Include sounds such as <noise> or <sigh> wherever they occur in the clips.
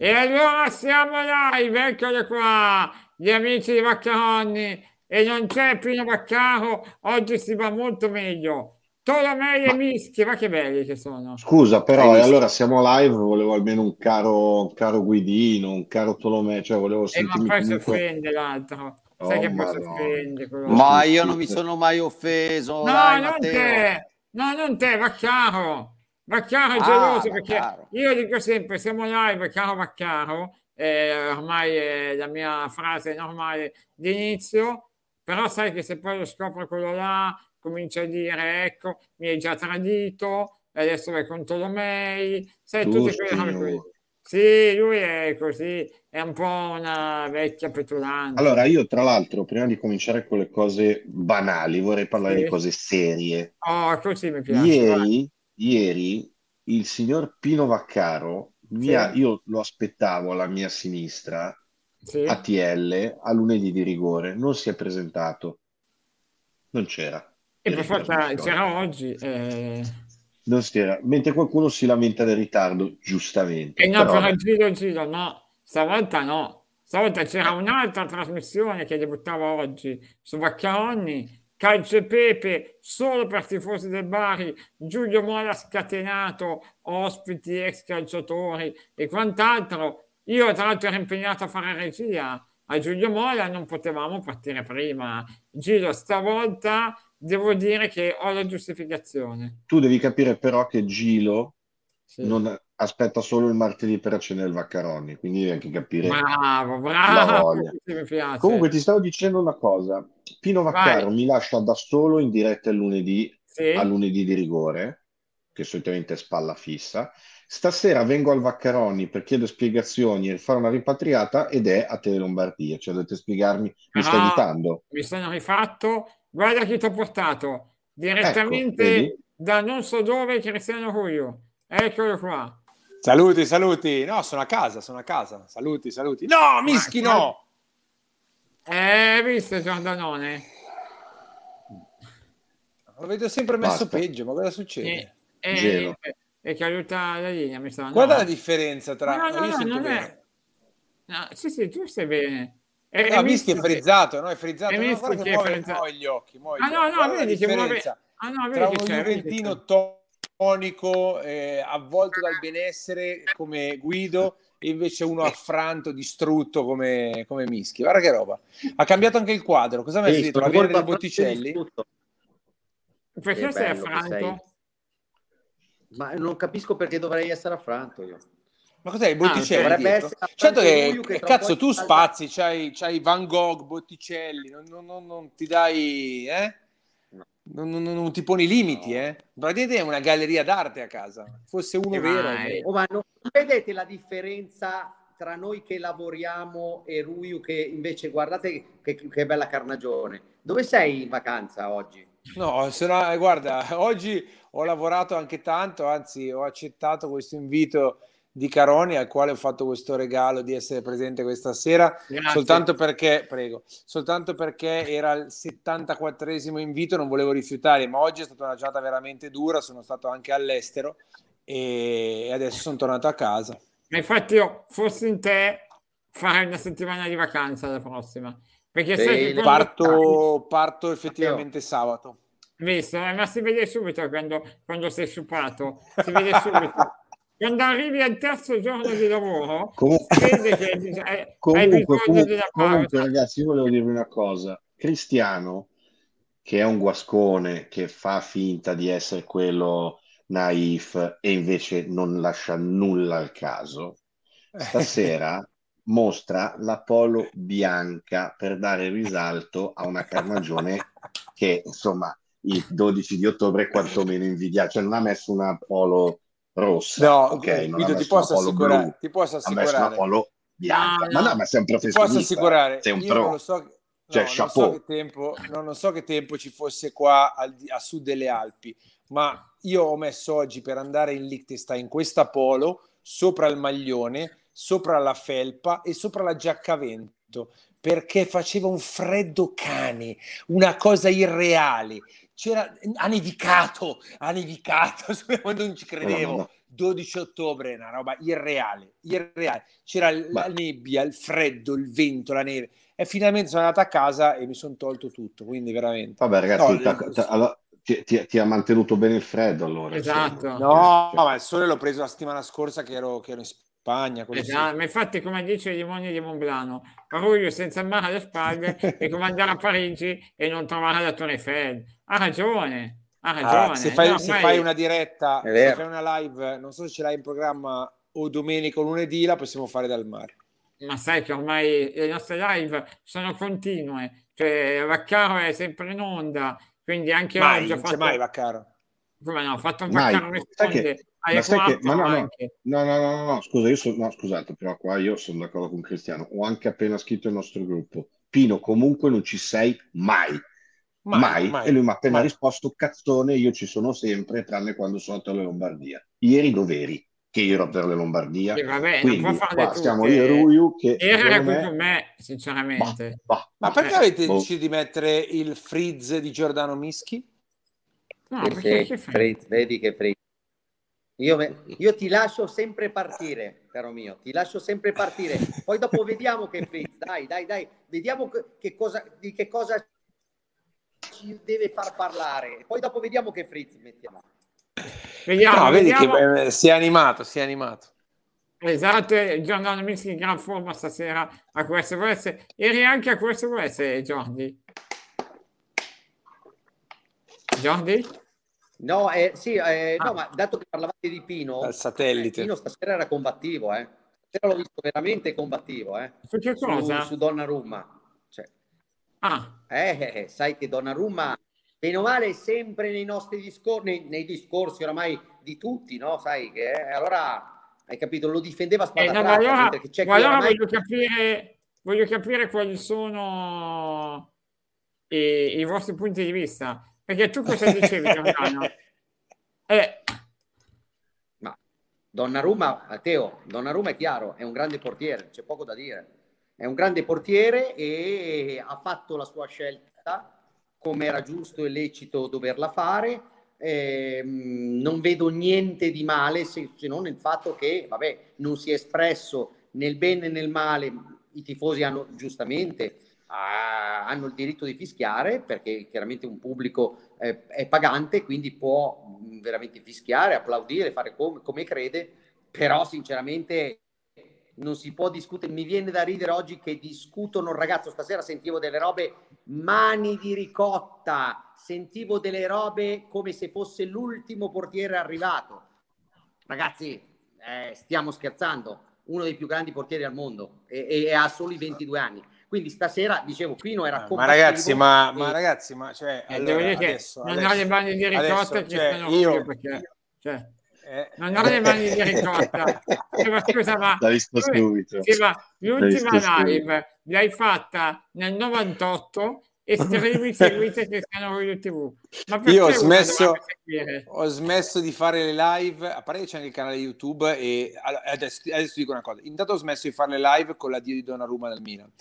E allora siamo live, eccole qua, gli amici di Vaccaroni. E non c'è Pino Vaccaro, oggi si va molto meglio. Tolomei e Mischi, ma che belli che sono. Scusa, però, e allora siamo live, volevo almeno un caro, un caro Guidino, un caro Tolomei, cioè volevo sentirmi Eh, ma poi si comunque... offende l'altro. Sai Oh, che poi si offende. quello. Ma io non mi sono mai offeso, No, dai, non Matteo. te, no, non te, Vaccaro. Vaccaro è Ah, geloso perché Vaccaro. io dico sempre, siamo live, caro Vaccaro, eh, ormai è la mia frase normale di inizio, però sai che se poi lo scopre quello là, comincia a dire, ecco, mi hai già tradito, adesso vai con Tolomei, sai, tutte Giusto, quelle robe qui. io. Sì, lui è così, è un po' una vecchia petulante. Allora, io tra l'altro, prima di cominciare con le cose banali, vorrei parlare Sì. di cose serie. Oh, così mi piace. vai. Ieri, il signor Pino Vaccaro, mi Sì. ha- io lo aspettavo alla mia sinistra, Sì. a TL, a lunedì di rigore, non si è presentato, non c'era. E per forza c'era oggi. eh. Non c'era. Mentre qualcuno si lamenta del ritardo, giustamente. E no, Però- però Giro Giro no, stavolta no. Stavolta c'era un'altra trasmissione che debuttava oggi su Vaccaroni, Calcio e Pepe, solo per tifosi del Bari, Giulio Mola scatenato, ospiti, ex calciatori e quant'altro. Io tra l'altro ero impegnato a fare regia a Giulio Mola, non potevamo partire prima. Giro, stavolta devo dire che ho la giustificazione. Tu devi capire però che Gilo Sì. non aspetta solo il martedì per accendere il Vaccaroni, quindi devi anche capire Bravo, bravo. <laughs> Comunque ti stavo dicendo una cosa. Pino Vaccaro mi lascia da solo in diretta il lunedì, Sì? a lunedì di rigore, che solitamente è spalla fissa. Stasera vengo al Vaccaroni per chiedere spiegazioni e fare una rimpatriata ed è a Tele Lombardia. Cioè dovete spiegarmi, mi stai Ah. evitando? mi sono rifatto. Guarda chi ti ho portato direttamente Ecco, da non so dove, Cristiano Ruio. Eccolo qua. Saluti, saluti. No, sono a casa, sono a casa. Saluti, saluti. No, Mischi, Ma- no. Eh, hai visto Giordanone? Lo vedo sempre messo Basta. peggio, ma cosa succede? E, Gelo. e, è caduta la linea, mi sa. Guarda no. la differenza tra... No, no, no, non bene. è. No, sì, sì, tu stai bene. E, No, e Mischi è frizzato, no? È frizzato. E No, guarda che che è muove, frizzato. muove gli occhi. muove Ah, gli no, no, vedi che muove- differenza Ah, no, tra vedi che uno c'è, vedi che juventino c'è. Tonico, eh, avvolto dal benessere come Guido e invece uno affranto, distrutto come, come Mischi. Guarda che roba. Ha cambiato anche il quadro. Cosa mi hai scritto? La Viene dei Botticelli? Perché sei affranto? Ma non capisco perché dovrei essere affranto io. Ma cos'è? I Botticelli? Ah, dietro? essere Certo che, che cazzo, tu spazi, c'hai, c'hai Van Gogh, Botticelli, non, non- non- non ti dai, eh? No. Non, non- non ti poni limiti, No. eh? Praticamente è una galleria d'arte a casa. Fosse uno Che vero. Oh, ma non vedete la differenza tra noi che lavoriamo e Ruiu che invece guardate che, che bella carnagione. Dove sei in vacanza oggi? No, se no, eh, guarda, <laughs> oggi ho lavorato anche tanto, anzi ho accettato questo invito di Caroni al quale ho fatto questo regalo di essere presente questa sera Grazie. soltanto perché, prego, soltanto perché era il 74esimo invito, non volevo rifiutare, ma oggi è stata una giornata veramente dura, sono stato anche all'estero e adesso sono tornato a casa. Ma infatti io, fossi in te, farei una settimana di vacanza la prossima. Perché sai che Bene. quando... Parto, parto effettivamente sabato. Visto, eh, ma si vede subito quando, quando sei sciupato, si vede subito. <laughs> Quando arrivi al terzo giorno di lavoro, Comunque- hai <laughs> Comunque, bisogno comunque, comunque, ragazzi, io volevo dirvi una cosa. Cristiano, che è un guascone che fa finta di essere quello naif e invece non lascia nulla al caso, stasera mostra la polo bianca per dare risalto a una carnagione che, insomma, il 12 di ottobre quantomeno invidia, cioè non ha messo una polo rossa, No, ok? Non Guido, ti posso assicurare, blu, ti posso ha messo una assicurare, polo bianca. No, Ma no. ma sei un ti posso professionista, assicurare, sei un io pro. non lo so, Cioè, no, non so chapeau. che tempo, no, non so che tempo ci fosse qua al a sud delle Alpi, ma io ho messo oggi per andare in Liechtenstein questa polo sopra il maglione, sopra la felpa e sopra la giacca a vento perché faceva un freddo cane, una cosa irreale. C'era, ha nevicato, ha nevicato, <laughs> quando non ci credevo. No, no, no. 12 ottobre, una roba irreale, irreale. C'era l- la nebbia, il freddo, il vento, la neve. E finalmente sono andato a casa e mi sono tolto tutto, quindi veramente. Vabbè, ragazzi, No, ta- ta- allora, ti, ti- ti ha mantenuto bene il freddo allora. Esatto. insomma. No, Cioè, ma il sole l'ho preso la settimana scorsa che ero, che ero in Spagna. Sì. Esatto, ma infatti come dice i demoni di Monblano, Ruglio senza il mare alle spalle è <laughs> come andare a Parigi e non trovare la Torre Eiffel. Ha ragione, ha Ah, ragione. se, fai, No, se fai una diretta, È se fai una live, non so se ce l'hai in programma o domenica o lunedì, la possiamo fare dal mare. Ma sai che ormai le nostre live sono continue, cioè Vaccaro è sempre in onda, quindi anche Mai, oggi non c'è fatto, mai va caro. come no, ho fatto un. Vaccaro risponde che- ma sai che- 4 ma no, no. anche. No, no, no, no, no, scusa, io sono, no, scusate, però qua io sono d'accordo con Cristiano. Ho anche appena scritto il nostro gruppo. Pino, comunque non ci sei mai. Mai. E lui mi ha appena mai. risposto, cazzone, io ci sono sempre, tranne quando sono per la Lombardia. Ieri dov'eri? Che io ero per la Lombardia. E vabbè, Quindi non qua siamo tutte. io e Ruiu che Era qui me- con me, sinceramente. bah, Ma bah, perché Eh, avete boh. deciso di mettere il freeze di Giordano Mischi? No, perché, Perché? Fritz, vedi che Fritz. Io, me- io ti lascio sempre partire, caro mio, ti lascio sempre partire. Poi dopo vediamo che Fritz, dai, dai, dai, vediamo che, cosa, di che cosa ci deve far parlare. Poi dopo vediamo che Fritz mettiamo. Vediamo, no, vedi vediamo. che eh, si è animato, si è animato. Esatto, Giordano Mischi in gran forma stasera a QSVS. Eri anche a QSVS, Jordi? Jordi? No, eh, sì, eh, no, Ah. ma dato che parlavate di Pino, Dal satellite. eh, Pino stasera era combattivo, eh. Stasera l'ho visto veramente combattivo, eh. Su cosa? su Donnarumma. Cioè, Ah, Eh, eh, sai che Donnarumma, bene o male, è sempre nei nostri discorsi, nei, nei discorsi oramai di tutti, no? Sai che eh, allora hai capito, lo difendeva a eh, spada no, ma tratta, allora, c'è allora oramai- voglio capire, voglio capire quali sono i, i vostri punti di vista. Perché tu cosa dicevi, <laughs> Giordano? Eh, Ma Donnarumma, Matteo, Donnarumma è chiaro, è un grande portiere, c'è poco da dire. È un grande portiere e ha fatto la sua scelta come era giusto e lecito doverla fare. Ehm, non vedo niente di male se, se non il fatto che, vabbè, non si è espresso nel bene e nel male. I tifosi hanno giustamente ah, hanno il diritto di fischiare perché chiaramente un pubblico eh, è pagante, quindi può mh, veramente fischiare, applaudire, fare come, come crede, però sinceramente non si può discutere. Mi viene da ridere oggi che discutono, ragazzo, stasera sentivo delle robe mani di ricotta, sentivo delle robe come se fosse l'ultimo portiere arrivato. Ragazzi, eh, stiamo scherzando, uno dei più grandi portieri al mondo e, e ha solo i 22 anni. Quindi stasera, dicevo, Pino era Ma combattivo ragazzi, ma, e- ma ragazzi, ma cioè, eh, allora, devo dire che adesso, non adesso, ho le mani di ricotta adesso, cioè, io- perché... Cioè, eh, non ho le mani di ricotta. Sì, ma scusa, ma L'ha visto tu- subito. sì, ma l'ultima visto subito. live l'hai fatta nel 98 e scrivi seguite Cristiano Ronaldo TV. Ma perché Io ho smesso- ho smesso di fare le live, a parte che c'è anche il canale YouTube e adesso, adesso ti dico una cosa, intanto ho smesso di fare le live con l'addio di Donnarumma del Milan,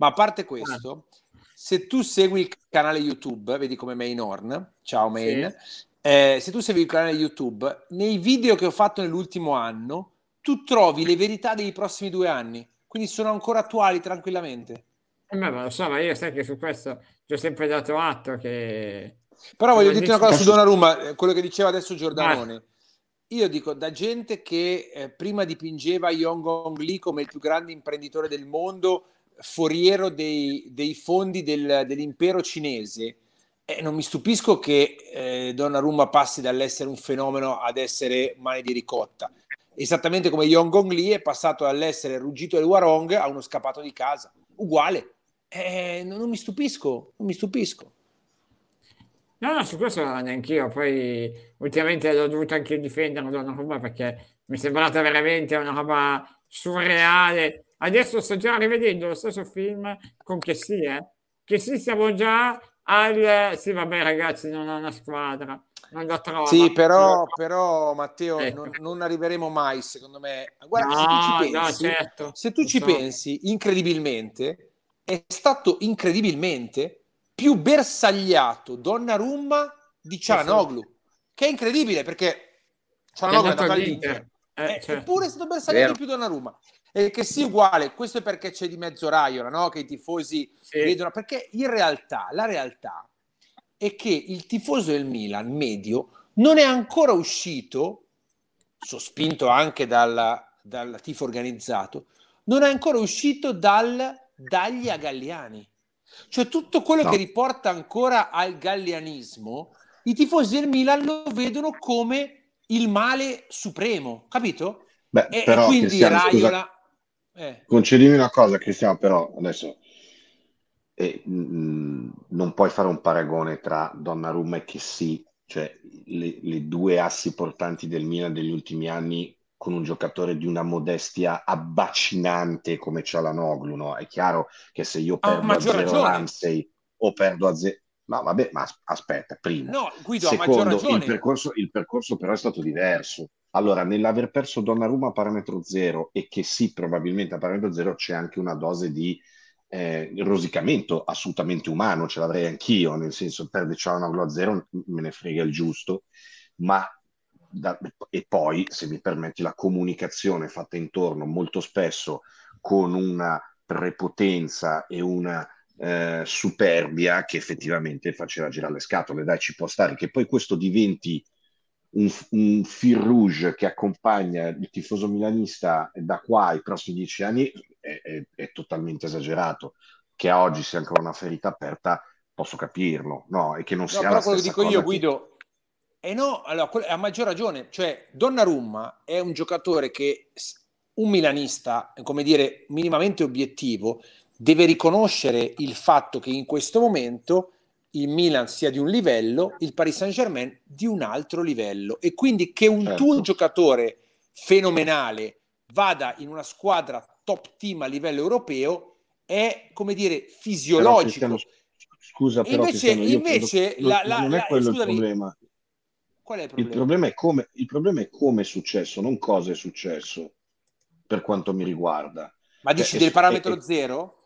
ma a parte questo, se tu segui il canale YouTube, vedi come Main Horn, ciao Main, eh, se tu segui il canale YouTube, nei video che ho fatto nell'ultimo anno, tu trovi le verità dei prossimi due anni, quindi sono ancora attuali tranquillamente. Eh, ma lo so, ma io sai che su questo ti ho sempre dato atto che... Però voglio dirti una cosa su Donnarumma, eh, quello che diceva adesso Giordanone. Io dico, da gente che eh, prima dipingeva Yong Hong Lee come il più grande imprenditore del mondo, foriero dei, dei fondi del- dell'impero cinese, eh, non mi stupisco che eh, Donnarumma passi dall'essere un fenomeno ad essere mani di ricotta. Esattamente come Yong Hong Lee è passato dall'essere ruggito del Warong a uno scappato di casa. Uguale. Eh, non, non mi stupisco, non mi stupisco. No, no, su questo neanch'io, poi ultimamente l'ho dovuto anche difendere Donnarumma perché mi è sembrata veramente una roba surreale. Adesso sto già rivedendo lo stesso film con che sì, eh? Che sì, siamo già al... Sì, vabbè ragazzi, non ho una squadra, non la trovo. Sì, però, però Matteo, Ecco. non, non arriveremo mai, secondo me. Guarda, No, se tu ci no, pensi, certo. se tu ci so. pensi, incredibilmente, è stato incredibilmente più bersagliato Donnarumma di Cialanoglu, che è incredibile perché È Cialanoglu è andato all'Inter. Eh, eh, certo. eppure è stato bersagliato Vero. più Donnarumma. E che sia uguale, questo è perché c'è di mezzo Raiola, no? che i tifosi Sì. vedono, perché in realtà, la realtà è che il tifoso del Milan medio non è ancora uscito, sospinto anche dal, dal tifo organizzato, non è ancora uscito dal, dagli agalliani. Cioè tutto quello No. che riporta ancora al gallianismo, i tifosi del Milan lo vedono come il male supremo, capito? Beh, E, e però, quindi Raiola... eh. concedimi una cosa, Cristiano, però adesso eh, mh, non puoi fare un paragone tra Donnarumma e Chessy, cioè le, le due assi portanti del Milan degli ultimi anni con un giocatore di una modestia abbacinante come Cialanoglu, no? È chiaro che se io perdo a zero. Ramsey o perdo a zero... No, vabbè, ma as- aspetta, primo. No, Guido ha maggior Secondo, il percorso, il percorso però è stato diverso. Allora, nell'aver perso Donnarumma a parametro zero e che sì, probabilmente a parametro zero c'è anche una dose di eh, rosicamento assolutamente umano, ce l'avrei anch'io, nel senso perde Cialanoglu a zero, me ne frega il giusto, ma da- e poi, se mi permetti, la comunicazione fatta intorno molto spesso con una prepotenza e una eh, superbia che effettivamente faceva girare le scatole, dai, ci può stare, che poi questo diventi un, un fil rouge che accompagna il tifoso milanista da qua ai prossimi dieci anni è, è- è totalmente esagerato. Che a oggi sia ancora una ferita aperta, posso capirlo, no? E che non No, sia però la quello dico io, Guido, eh no, allora, ha maggior ragione. Cioè, Donnarumma è un giocatore che un milanista, come dire, minimamente obiettivo, deve riconoscere il fatto che in questo momento il Milan sia di un livello, il Paris Saint-Germain di un altro livello. E quindi che un Certo. tuo giocatore fenomenale vada in una squadra top team a livello europeo è, come dire, Però, fisiologico. Cristiano, scusa, però, Invece- Cristiano, invece credo- la- la- non è quello scusami, il problema. Qual è il Il problema? problema è come, il problema è come è successo, non cosa è successo, per quanto mi riguarda. Ma dici Cioè, del parametro è- zero?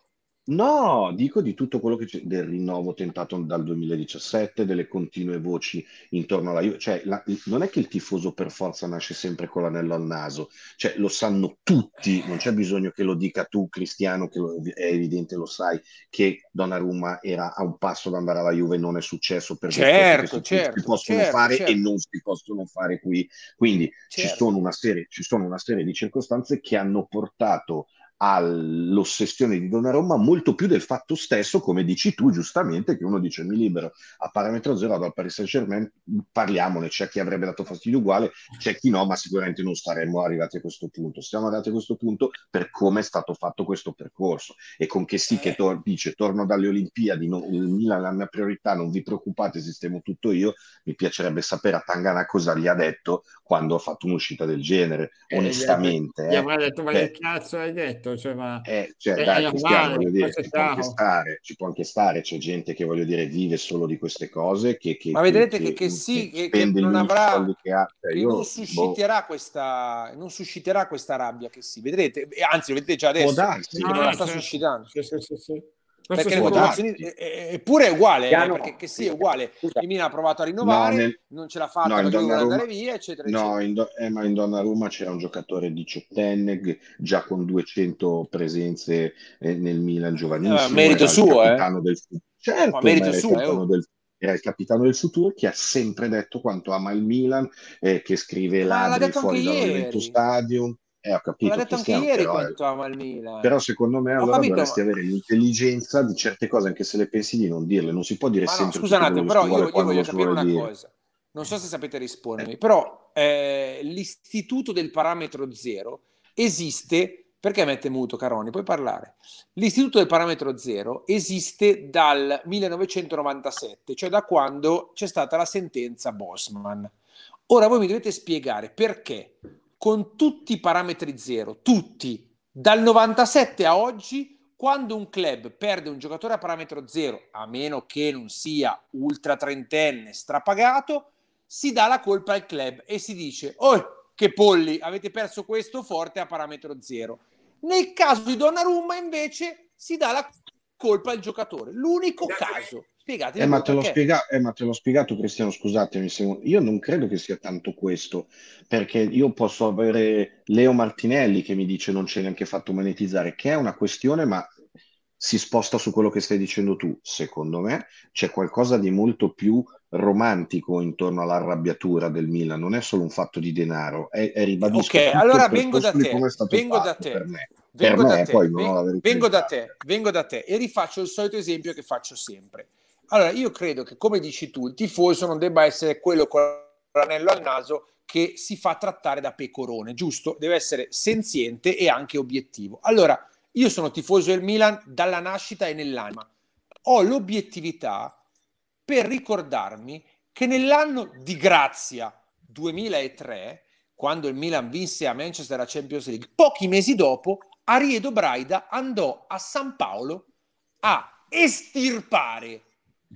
No, dico di tutto quello che c'è, del rinnovo tentato dal 2017, delle continue voci intorno alla Juve. Cioè, la- non è che il tifoso per forza nasce sempre con l'anello al naso, cioè, lo sanno tutti, non c'è bisogno che lo dica tu, Cristiano, che lo- è evidente, lo sai, che Donnarumma era a un passo da andare alla Juve, non è successo per Certo, che si, certo, si possono certo, fare certo. e non si possono fare qui. Quindi ci Certo. sono una serie, ci sono una serie di circostanze che hanno portato all'ossessione di Donnarumma molto più del fatto stesso, come dici tu giustamente, che uno dice mi libero a parametro zero vado al Paris Saint-Germain, parliamone, c'è chi avrebbe dato fastidio uguale, c'è chi no, ma sicuramente non saremmo arrivati a questo punto. Siamo arrivati a questo punto per come è stato fatto questo percorso e con che sì che Eh. tor- dice torno dalle Olimpiadi, non- il Milan è la mia priorità, non vi preoccupate, sistemo tutto io, mi piacerebbe sapere a Tangana cosa gli ha detto quando ha fatto un'uscita del genere, Eh, onestamente. Gli eh. avrà detto, ma che cazzo hai detto? Cioè, ma... eh, cioè, È- dai, normale, voglio dire, ci può anche stare, ci può anche stare, c'è gente che, voglio dire, vive solo di queste cose, che, che, Ma vedrete che, che- che sì, che, non avrà, che ha. Cioè, che io, non boh, susciterà questa, non susciterà questa rabbia che sì, vedrete, anzi lo vedete già adesso, darsi, che No, non la no, sta certo. suscitando. Sì, sì, sì, Perché le e- eppure è uguale, eh, perché che sì, è uguale. Il Milan ha provato a rinnovare, No, nel- non ce l'ha fatta no, in perché doveva Donnarumma- andare via, eccetera, No, eccetera. in, Do- eh, ma in Donnarumma c'era un giocatore diciottenne, già con 200 presenze eh, nel Milan giovanissimo. Eh, merito era il suo, eh. capitano del Certo, Ma merito suo, eh, del- era il capitano del futuro che ha sempre detto quanto ama il Milan, eh, che scrive ladri fuori ieri. Stadium. Eh, ho capito, l'ha detto anche Cristiano, ieri però, quanto ama il Milan. però secondo me Ho allora capito, dovresti avere l'intelligenza di certe cose, anche se le pensi di non dirle. Non si può dire Ma no, sempre scusa un attimo, però io, io voglio capire una dire. cosa. Non so se sapete rispondermi, però eh, l'istituto del parametro zero esiste, perché mette muto Caroni? Puoi parlare. L'istituto del parametro zero esiste dal 1997, cioè da quando c'è stata la sentenza Bosman. Ora voi mi dovete spiegare perché con tutti i parametri zero, tutti, dal 97 a oggi, quando un club perde un giocatore a parametro zero, a meno che non sia ultra trentenne strapagato, si dà la colpa al club e si dice: Oh, che polli, avete perso questo forte a parametro zero. Nel caso di Donnarumma, invece, si dà la colpa al giocatore. L'unico caso. Spiegatemi Eh, ma te spiega- eh, ma te l'ho spiegato, Cristiano, scusatemi, se- io non credo che sia tanto questo, perché io posso avere Leo Martinelli che mi dice non c'è neanche fatto monetizzare, che è una questione, ma si sposta su quello che stai dicendo tu. Secondo me c'è qualcosa di molto più romantico intorno all'arrabbiatura del Milan, non è solo un fatto di denaro, è, è ribadisco Ok, allora vengo da te, vengo da te, me. vengo Per da me, te, poi vengo in da te, vengo da te e rifaccio il solito esempio che faccio sempre. Allora, io credo che, come dici tu, il tifoso non debba essere quello con l'anello al naso che si fa trattare da pecorone, giusto? Deve essere senziente e anche obiettivo. Allora, io sono tifoso del Milan dalla nascita e nell'anima. Ho l'obiettività per ricordarmi che nell'anno di grazia 2003, quando il Milan vinse a Manchester la Champions League, pochi mesi dopo Ariedo Braida andò a San Paolo a estirpare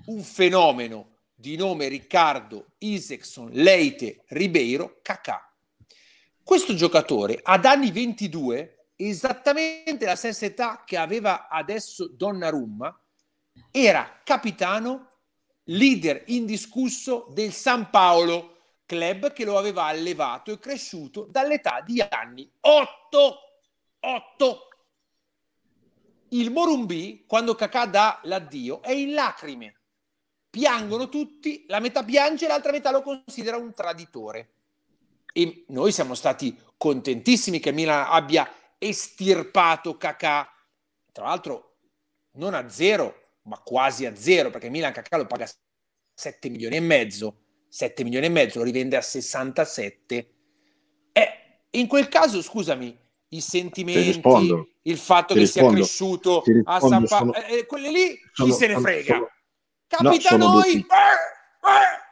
un fenomeno di nome Riccardo Isaacson Leite Ribeiro Cacà. Questo giocatore ad anni 22, esattamente la stessa età che aveva adesso Donnarumma, era capitano, leader indiscusso del San Paolo, club che lo aveva allevato e cresciuto dall'età di anni 8. 8. Il Morumbi, quando Cacà dà l'addio, è in lacrime. Piangono tutti, la metà piange, l'altra metà lo considera un traditore. E noi siamo stati contentissimi che Milan abbia estirpato Cacà, tra l'altro non a zero, ma quasi a zero, perché Milan Cacà lo paga 7 milioni e mezzo, 7 milioni e mezzo lo rivende a 67. E in quel caso, scusami, i Ti sentimenti, il fatto ti che sia cresciuto a San Paolo, eh, eh, quelle lì chi sono- se ne frega? sono- Capita no, noi! Eh, eh.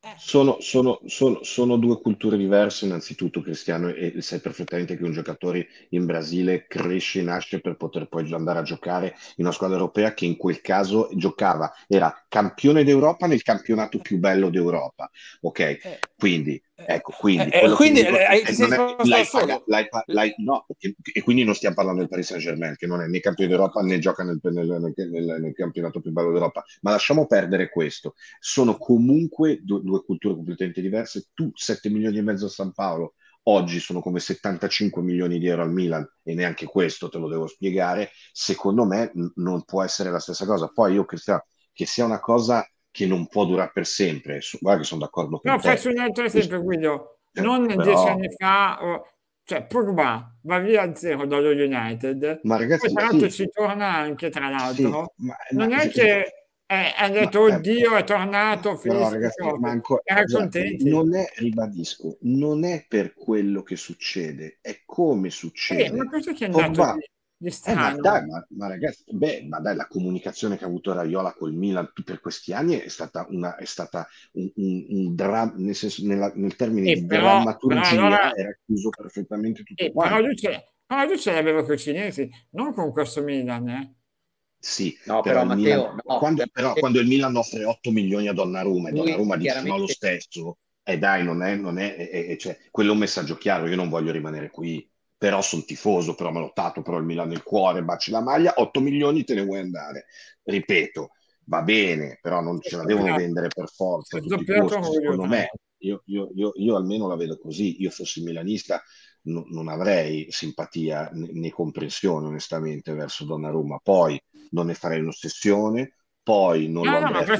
Eh. Sono, sono- sono- sono due culture diverse, innanzitutto, Cristiano, e sai perfettamente che un giocatore in Brasile cresce e nasce per poter poi andare a giocare in una squadra europea che in quel caso giocava, era campione d'Europa nel campionato più bello d'Europa. Ok, quindi, ecco, quindi eh, che quindi, dico eh, è non è- no, e, e quindi non stiamo parlando del Paris Saint-Germain, che non è né campione d'Europa né gioca nel, nel- nel- nel- nel campionato più bello d'Europa, ma lasciamo perdere questo sono comunque due, due culture completamente diverse. Tu 7 milioni e mezzo a San Paolo, oggi sono come 75 milioni di euro al Milan e neanche questo te lo devo spiegare. Secondo me n- non può essere la stessa cosa. Poi io Cristiano, che sia una cosa che non può durare per sempre, guarda che sono d'accordo con No, te. faccio un altro esempio, Guido. Eh, Non però- dieci anni fa, o- cioè Pogba va via a zero dallo United, Ma ragazzi, poi tra l'altro sì, ci torna anche, tra sì, l'altro. ma- Non ma- è che eh, ha detto, Ma- oddio, è tornato, finisco ragazzi, ma ancora, Erano esatto, non è, ribadisco, non è per quello che succede, è come Eh, succede. ma cosa che è andato Pogba, Eh, ma dai, ma, ma ragazzi, beh, ma dai, la comunicazione che ha avuto Raiola col Milan per questi anni è stata, una, è stata un, un, un dramma, nel senso, nella- nel termine Eh, di però- drammaturgia però allora- era chiuso perfettamente tutto Eh, quanto. però lui ce, però lui ce l'aveva con i cinesi, non con questo Milan, eh. Sì, No, però, però, Matteo, Milan, no, quando, perché- però quando il Milan offre 8 milioni a Donnarumma e Donnarumma dice no chiaramente- lo stesso, e dai, non è, non è, è- è- cioè, quello è un messaggio chiaro, io non voglio rimanere qui, però sono tifoso, però me l'ho dato, però il Milan nel cuore, baci la maglia, 8 milioni te ne vuoi andare. Ripeto, va bene, però non ce la devono vendere per forza costi, secondo me. Io, io- io- io almeno la vedo così, io fossi milanista no- non avrei simpatia né, né comprensione onestamente verso Donnarumma, poi non ne farei un'ossessione, poi non No, lo no, andrei a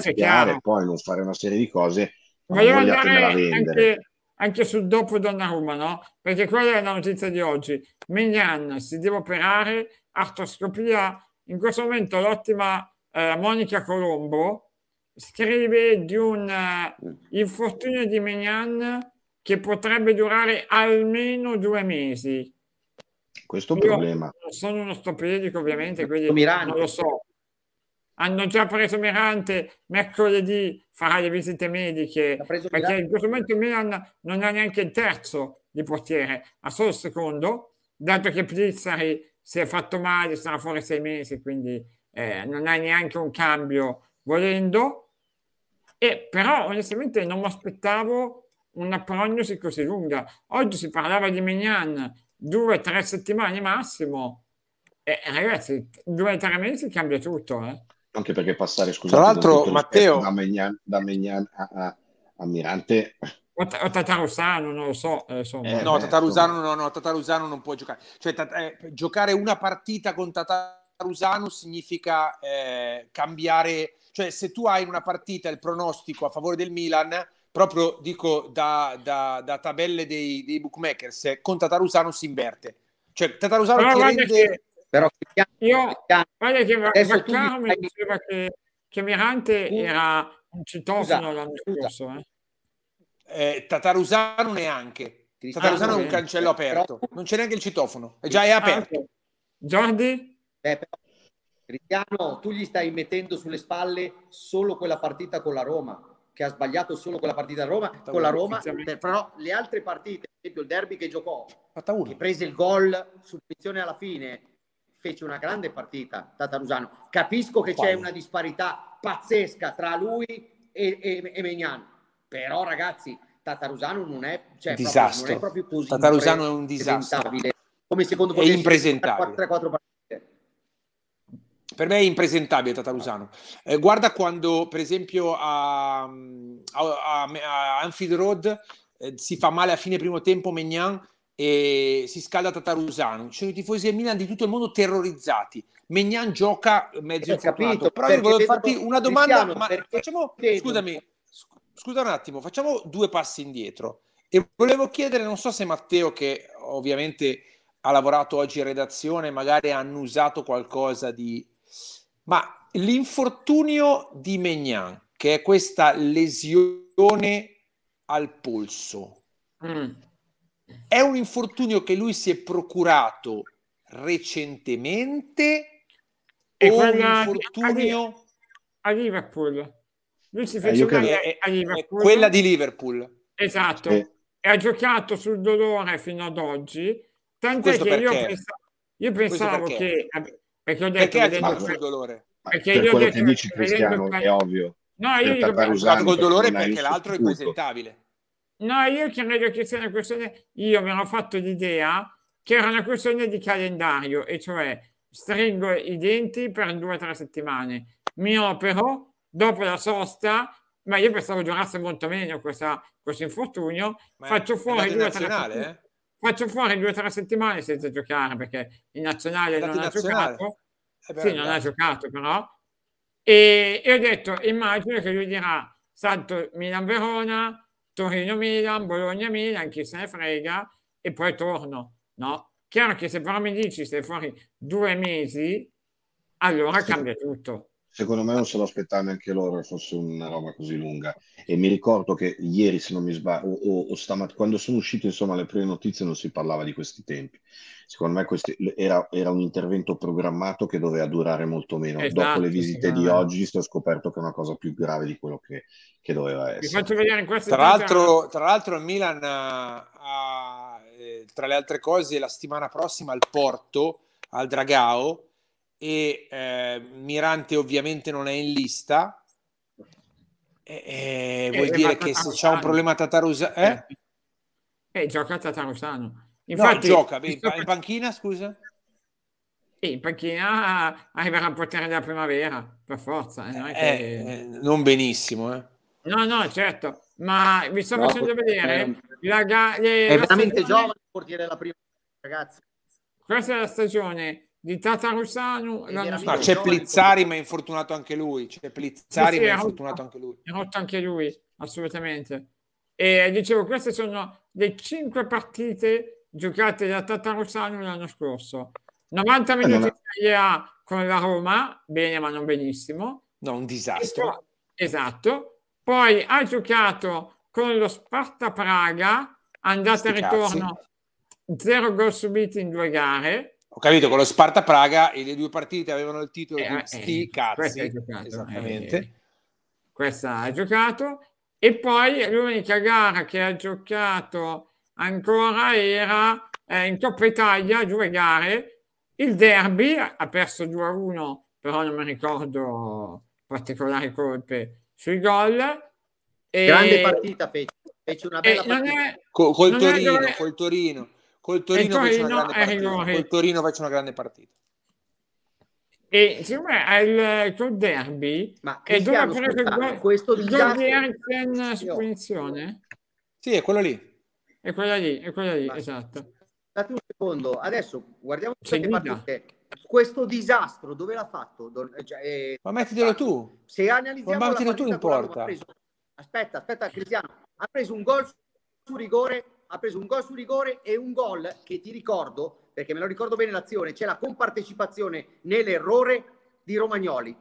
poi non fare una serie di cose, ma Voglio andare vendere. anche, anche sul dopo Donnarumma, no? Perché quella è la notizia di oggi. Mignan si deve operare, artroscopia. In questo momento l'ottima eh, Monica Colombo scrive di un eh, infortunio di Mignan che potrebbe durare almeno due mesi. Questo è un problema. sono uno stopedico, ovviamente, quindi Mirante. non lo so. Hanno già preso Mirante, mercoledì farà le visite mediche, perché Mirante. in questo momento il Milan non ha neanche il terzo di portiere, ha solo il secondo, dato che Plizzari si è fatto male, sarà fuori sei mesi, quindi eh, non hai neanche un cambio volendo. E però onestamente non mi aspettavo una prognosi così lunga. Oggi si parlava di Mignan, due o tre settimane massimo. E ragazzi, due o tre mesi cambia tutto, eh. Anche perché passare, scusate, Tra l'altro, Matteo- da Megnan, da Megnan a, a, a Mirante, O, Ta- o Tatarusano, non lo so, eh. Eh, no, beh, Tatarusano, no, no, Tatarusano non può giocare. Cioè, Tat- eh, giocare una partita con Tatarusano significa eh, cambiare. Cioè, se tu hai in una partita il pronostico a favore del Milan, proprio dico da, da- da tabelle dei, dei bookmakers, eh, con Tatarusano si inverte. Cioè, Tatarusano Però ti rende. che Però io, guarda che Vaccaro mi diceva che, che Mirante era un citofono Scusa, l'anno scusa. scorso. Eh. eh, Tatarusano neanche. Cristiano, Tatarusano è un cancello aperto, non c'è neanche il citofono, è già è Ah, aperto. ok. Jordi? Eh, però, Cristiano, tu gli stai mettendo sulle spalle solo quella partita con la Roma, che ha sbagliato solo quella partita a Roma, con la Roma, però le altre partite, per esempio il derby che giocò, Fatta che prese il gol su punizione alla fine, fece una grande partita Tatarusano. Capisco che c'è una disparità pazzesca tra lui e, e, e Megnan, però ragazzi, Tatarusano non è, cioè, proprio, Disastro. non è proprio così Tatarusano è un disastro. Come secondo È impresentabile. 3-4 partite. Per me è impresentabile Tatarusano. Eh, guarda quando, per esempio, a, a, a- a Anfield Road eh, si fa male a fine primo tempo Megnan e si scalda Tatarusano. Ci sono i tifosi del Milan di tutto il mondo terrorizzati. Megnan gioca mezzo Eh, infortunato. capito, Però io volevo farti una domanda, ma facciamo, scusami, sc- scusa un attimo, facciamo due passi indietro. E volevo chiedere, non so se Matteo, che ovviamente ha lavorato oggi in redazione, magari ha annusato qualcosa di... Ma l'infortunio di Megnan, che è questa lesione al polso, Mm. È un infortunio che lui si è procurato recentemente E o un infortunio... A Liverpool. Lui si Eh, fece io male credo- è- a Liverpool. quella di Liverpool. Esatto. Sì. E ha giocato sul dolore fino ad oggi. Tant'è Questo che io pensavo, io pensavo perché? che... Perché ho detto... Perché ha sul dolore? Perché per io ho detto che dici Cristiano è ovvio. No, io dico col dolore perché l'altro è sostituto. No, io credo che sia una questione, io mi ero fatto l'idea che era una questione di calendario, e cioè stringo i denti per due o tre settimane, mi opero, dopo la sosta, ma io pensavo durasse molto meno questa- questo infortunio, Ma faccio fuori due o tre partite- eh? faccio fuori due o tre settimane senza giocare perché in nazionale non ha giocato, sì, non ha giocato però, e, e ho detto, immagino che lui dirà, salto Milan-Verona, Torino-Milan, Bologna-Milan, chi se ne frega, e poi torno, no? Chiaro che se però mi dici stai fuori due mesi, allora cambia tutto. Secondo me non se lo aspettavano neanche loro che fosse una roba così lunga. E mi ricordo che ieri, se non mi sbaglio, o, o- o stamat- quando sono uscite insomma le prime notizie non si parlava di questi tempi. Secondo me questi- era, era un intervento programmato che doveva durare molto meno. Esatto, Dopo le visite di oggi si è scoperto che è una cosa più grave di quello che, che doveva Vi essere. faccio vedere in questo Tra l'altro, tra l'altro il Milan ha, ha, eh, tra le altre cose, la settimana prossima al Porto, al Dragao, e eh, Mirante ovviamente non è in lista. E, e vuol Eh, dire che se c'è Tatarusano. un problema Tatarusa... Eh? Eh, gioca a Tatarusano. No, Infatti, gioca, beh, in panchina, scusa? Eh, in panchina arriverà al potere della primavera, per forza. eh, non che- Eh, eh, non benissimo, eh. No, no, certo, ma vi sto No, facendo vedere eh, la ga- le- È la veramente stagione- giovane il portiere della prima, ragazzi. Questa è la stagione di Tatarussanu Ed l'anno era No, scorso. c'è Plizzari, ma è infortunato anche lui. C'è Plizzari, Sì, sì, ma è infortunato anche lui. È rotto anche lui, assolutamente. E dicevo, queste sono le cinque partite giocate da Tatarussanu l'anno scorso. 90 non minuti di Serie A con la Roma, bene ma non benissimo. No, un disastro. poi- esatto. Poi ha giocato con lo Sparta Praga, andata e ritorno, zero gol subiti in due gare. Ho capito, con lo Sparta Praga e le due partite avevano il titolo Eh, di eh, sti questa cazzi. hai giocato, Esattamente. eh, questa ha giocato e poi l'unica gara che ha giocato ancora era eh, in Coppa Italia, due gare, il derby ha perso 2-1, però non mi ricordo particolari colpe sui gol. E, Grande partita fece, fece una bella partita. è, Co- col è Torino, dove- col Torino. Col Torino, Torino una grande è partita. rigori. Col Torino fece una grande partita. E siccome è il col derby, Ma e dove ha Cristiano, preso il questo il gol disastro- di Eriksen su Io- punizione? Sì, è quello lì. È quella lì, è quella lì, Ma- esatto. Aspettate un secondo, adesso guardiamo. Questo disastro dove l'ha fatto? Don- eh, cioè, eh, Ma mettitelo tu. se analizziamo Ma mettilo tu in porta. aspetta, aspetta Cristiano, ha preso un gol su rigore, ha preso un gol su rigore e un gol che ti ricordo, perché me lo ricordo bene l'azione, c'è la compartecipazione nell'errore di Romagnoli.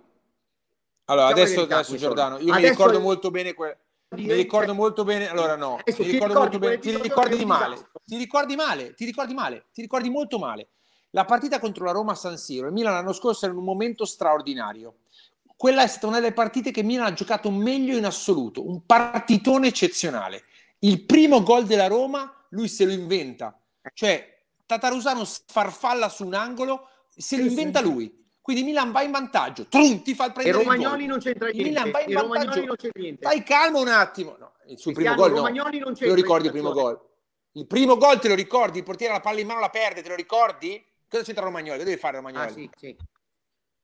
Allora, Diciamo adesso, adesso. Giordano, io mi Adesso ricordo il- molto bene que- mi ricordo cioè- molto bene, allora no, Adesso mi ti ricordo ricordi molto bene, ti ricordi male, ti ricordi male, ti ricordi male, ti ricordi molto male. La partita contro la Roma a San Siro, il Milan l'anno scorso era in un momento straordinario. Quella è stata una delle partite che Milan ha giocato meglio in assoluto, un partitone eccezionale. Il primo gol della Roma, lui se lo inventa, cioè Tatarusano sfarfalla su un angolo, se lo inventa lui. Quindi Milan va in vantaggio, Trum, ti fa E prendere il Romagnoli non c'entra niente. Milan va in E Romagnoli vantaggio. non c'è niente. Stai calmo un attimo. No, sul primo gol no. Non Te c'entra lo ricordi il primo gol? Il primo gol te lo ricordi? Il portiere la palla in mano la perde, te lo ricordi? Cosa c'entra Romagnoli? Che deve fare Romagnoli? Ah sì, sì.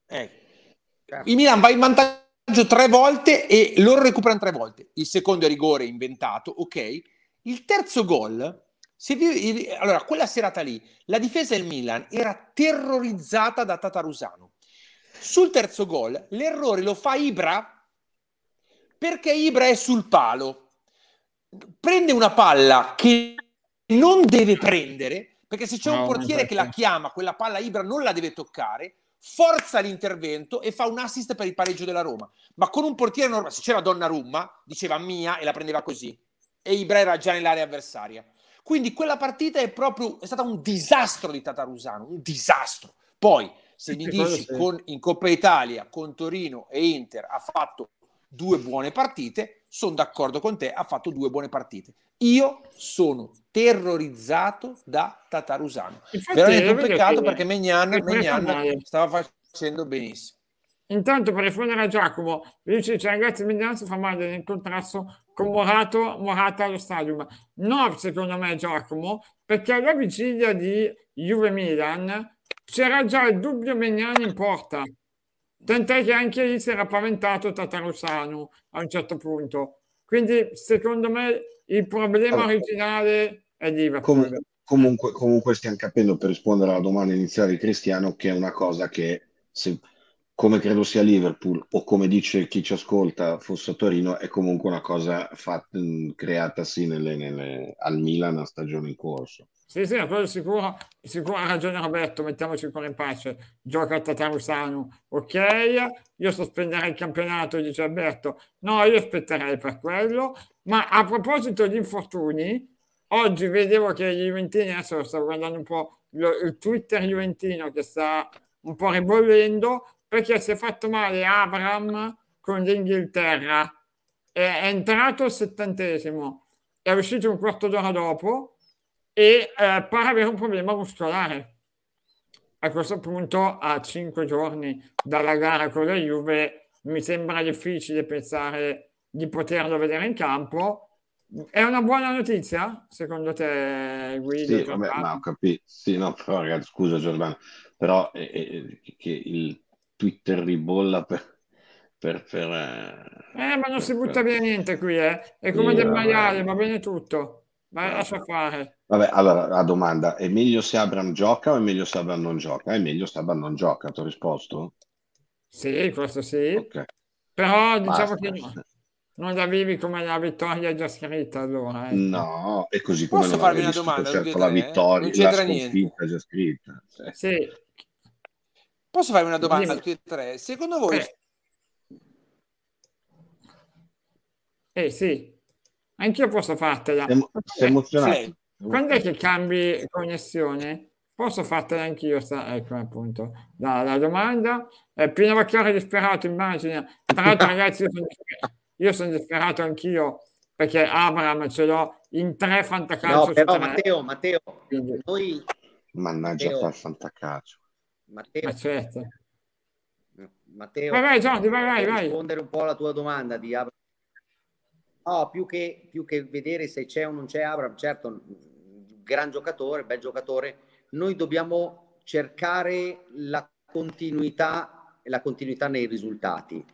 Eh. certo. Il Milan va in vantaggio tre volte e loro recuperano tre volte. Il secondo è rigore inventato, ok. Il terzo gol, vi- allora quella serata lì, la difesa del Milan era terrorizzata da Tatarusano. Sul terzo gol, l'errore lo fa Ibra perché Ibra è sul palo. Prende una palla che non deve prendere, perché se c'è un No, portiere infatti. che la chiama, quella palla Ibra non la deve toccare, forza l'intervento e fa un assist per il pareggio della Roma. Ma con un portiere normale, se c'era Donnarumma, diceva mia e la prendeva così. E Ibra era già nell'area avversaria. Quindi quella partita è proprio è stata un disastro di Tatarusano, un disastro. Poi, se mi dici con, in Coppa Italia con Torino e Inter ha fatto due buone partite, sono d'accordo con te, ha fatto due buone partite. Io sono terrorizzato da Tatarusano. Infatti, Veramente un peccato perché Megnan, Megnan stava facendo benissimo. Intanto per rispondere a Giacomo, dice cioè, ragazzi Milan si fa male nell'incontrasso con Morato, Morata allo stadio. Ma no, secondo me Giacomo, perché alla vigilia di Juve-Milan c'era già il dubbio Mignan in porta. Tant'è che anche lì si era paventato Tatarusano a un certo punto. Quindi secondo me il problema Allora. originale è Liverpool. Com- comunque, comunque stiamo capendo per rispondere alla domanda iniziale di Cristiano che è una cosa che se- come credo sia Liverpool o come dice chi ci ascolta fosse a Torino è comunque una cosa fatta, creatasi nelle- nelle- al Milan a stagione in corso. Sì, sì, quello sicuro, sicuro ha ragione Roberto, mettiamoci ancora in pace. Gioca a Tatarusano, ok? Io sospenderei il campionato, dice Alberto. No, io aspetterei per quello. Ma a proposito di infortuni, oggi vedevo che gli Juventini, adesso stavo guardando un po' lo- il Twitter Juventino che sta un po' ribollendo, perché si è fatto male Abram con l'Inghilterra. È, è entrato al settantesimo, è uscito un quarto d'ora dopo e eh, pare avere un problema muscolare. A questo punto, a cinque giorni dalla gara con la Juve, mi sembra difficile pensare di poterlo vedere in campo. È una buona notizia, secondo te, Guido? Sì, vabbè, ma ho capito. Sì, no, però ragazzi, scusa Giordano, però eh, eh, che il Twitter ribolla per... per, per, eh, Eh, ma non si per- butta per- via niente qui, eh. È come Sì, del maiale, va bene tutto. Ma lascia fare. Vabbè, allora la domanda è meglio se Abram gioca o è meglio se Abram non gioca? È meglio se Abram non gioca, ti ho risposto? Sì, questo sì. Ok, Però diciamo basta. che no, non la vivi come la vittoria già scritta allora. ecco. No, e così come Posso farvi una domanda, certo la eh? vittoria, Non la sconfitta già scritta. Sì. Sì, Posso farvi una domanda a tutti e tre? Secondo voi Eh. eh sì, anch'io posso fartela. Sei, sei emozionato? Flag. Quando è che cambi connessione? Posso fartela anch'io, sta- ecco appunto la, la domanda. Eh, Pino Vacchiaro è disperato, immagina. Tra l'altro, ragazzi, io sono, disperato, io sono disperato anch'io perché Abram ce l'ho in tre fantacalcio No, però. Matteo, Matteo, Quindi, noi, Mannaggia Matteo. far fantacalcio. Matteo, ma certo. Matteo, Vai, vai, Giordi, vai, vai, vai. rispondere un po' alla tua domanda di Abram. No, più che, più che vedere se c'è o non c'è Abram, certo, gran giocatore, bel giocatore, noi dobbiamo cercare la continuità e la continuità nei risultati.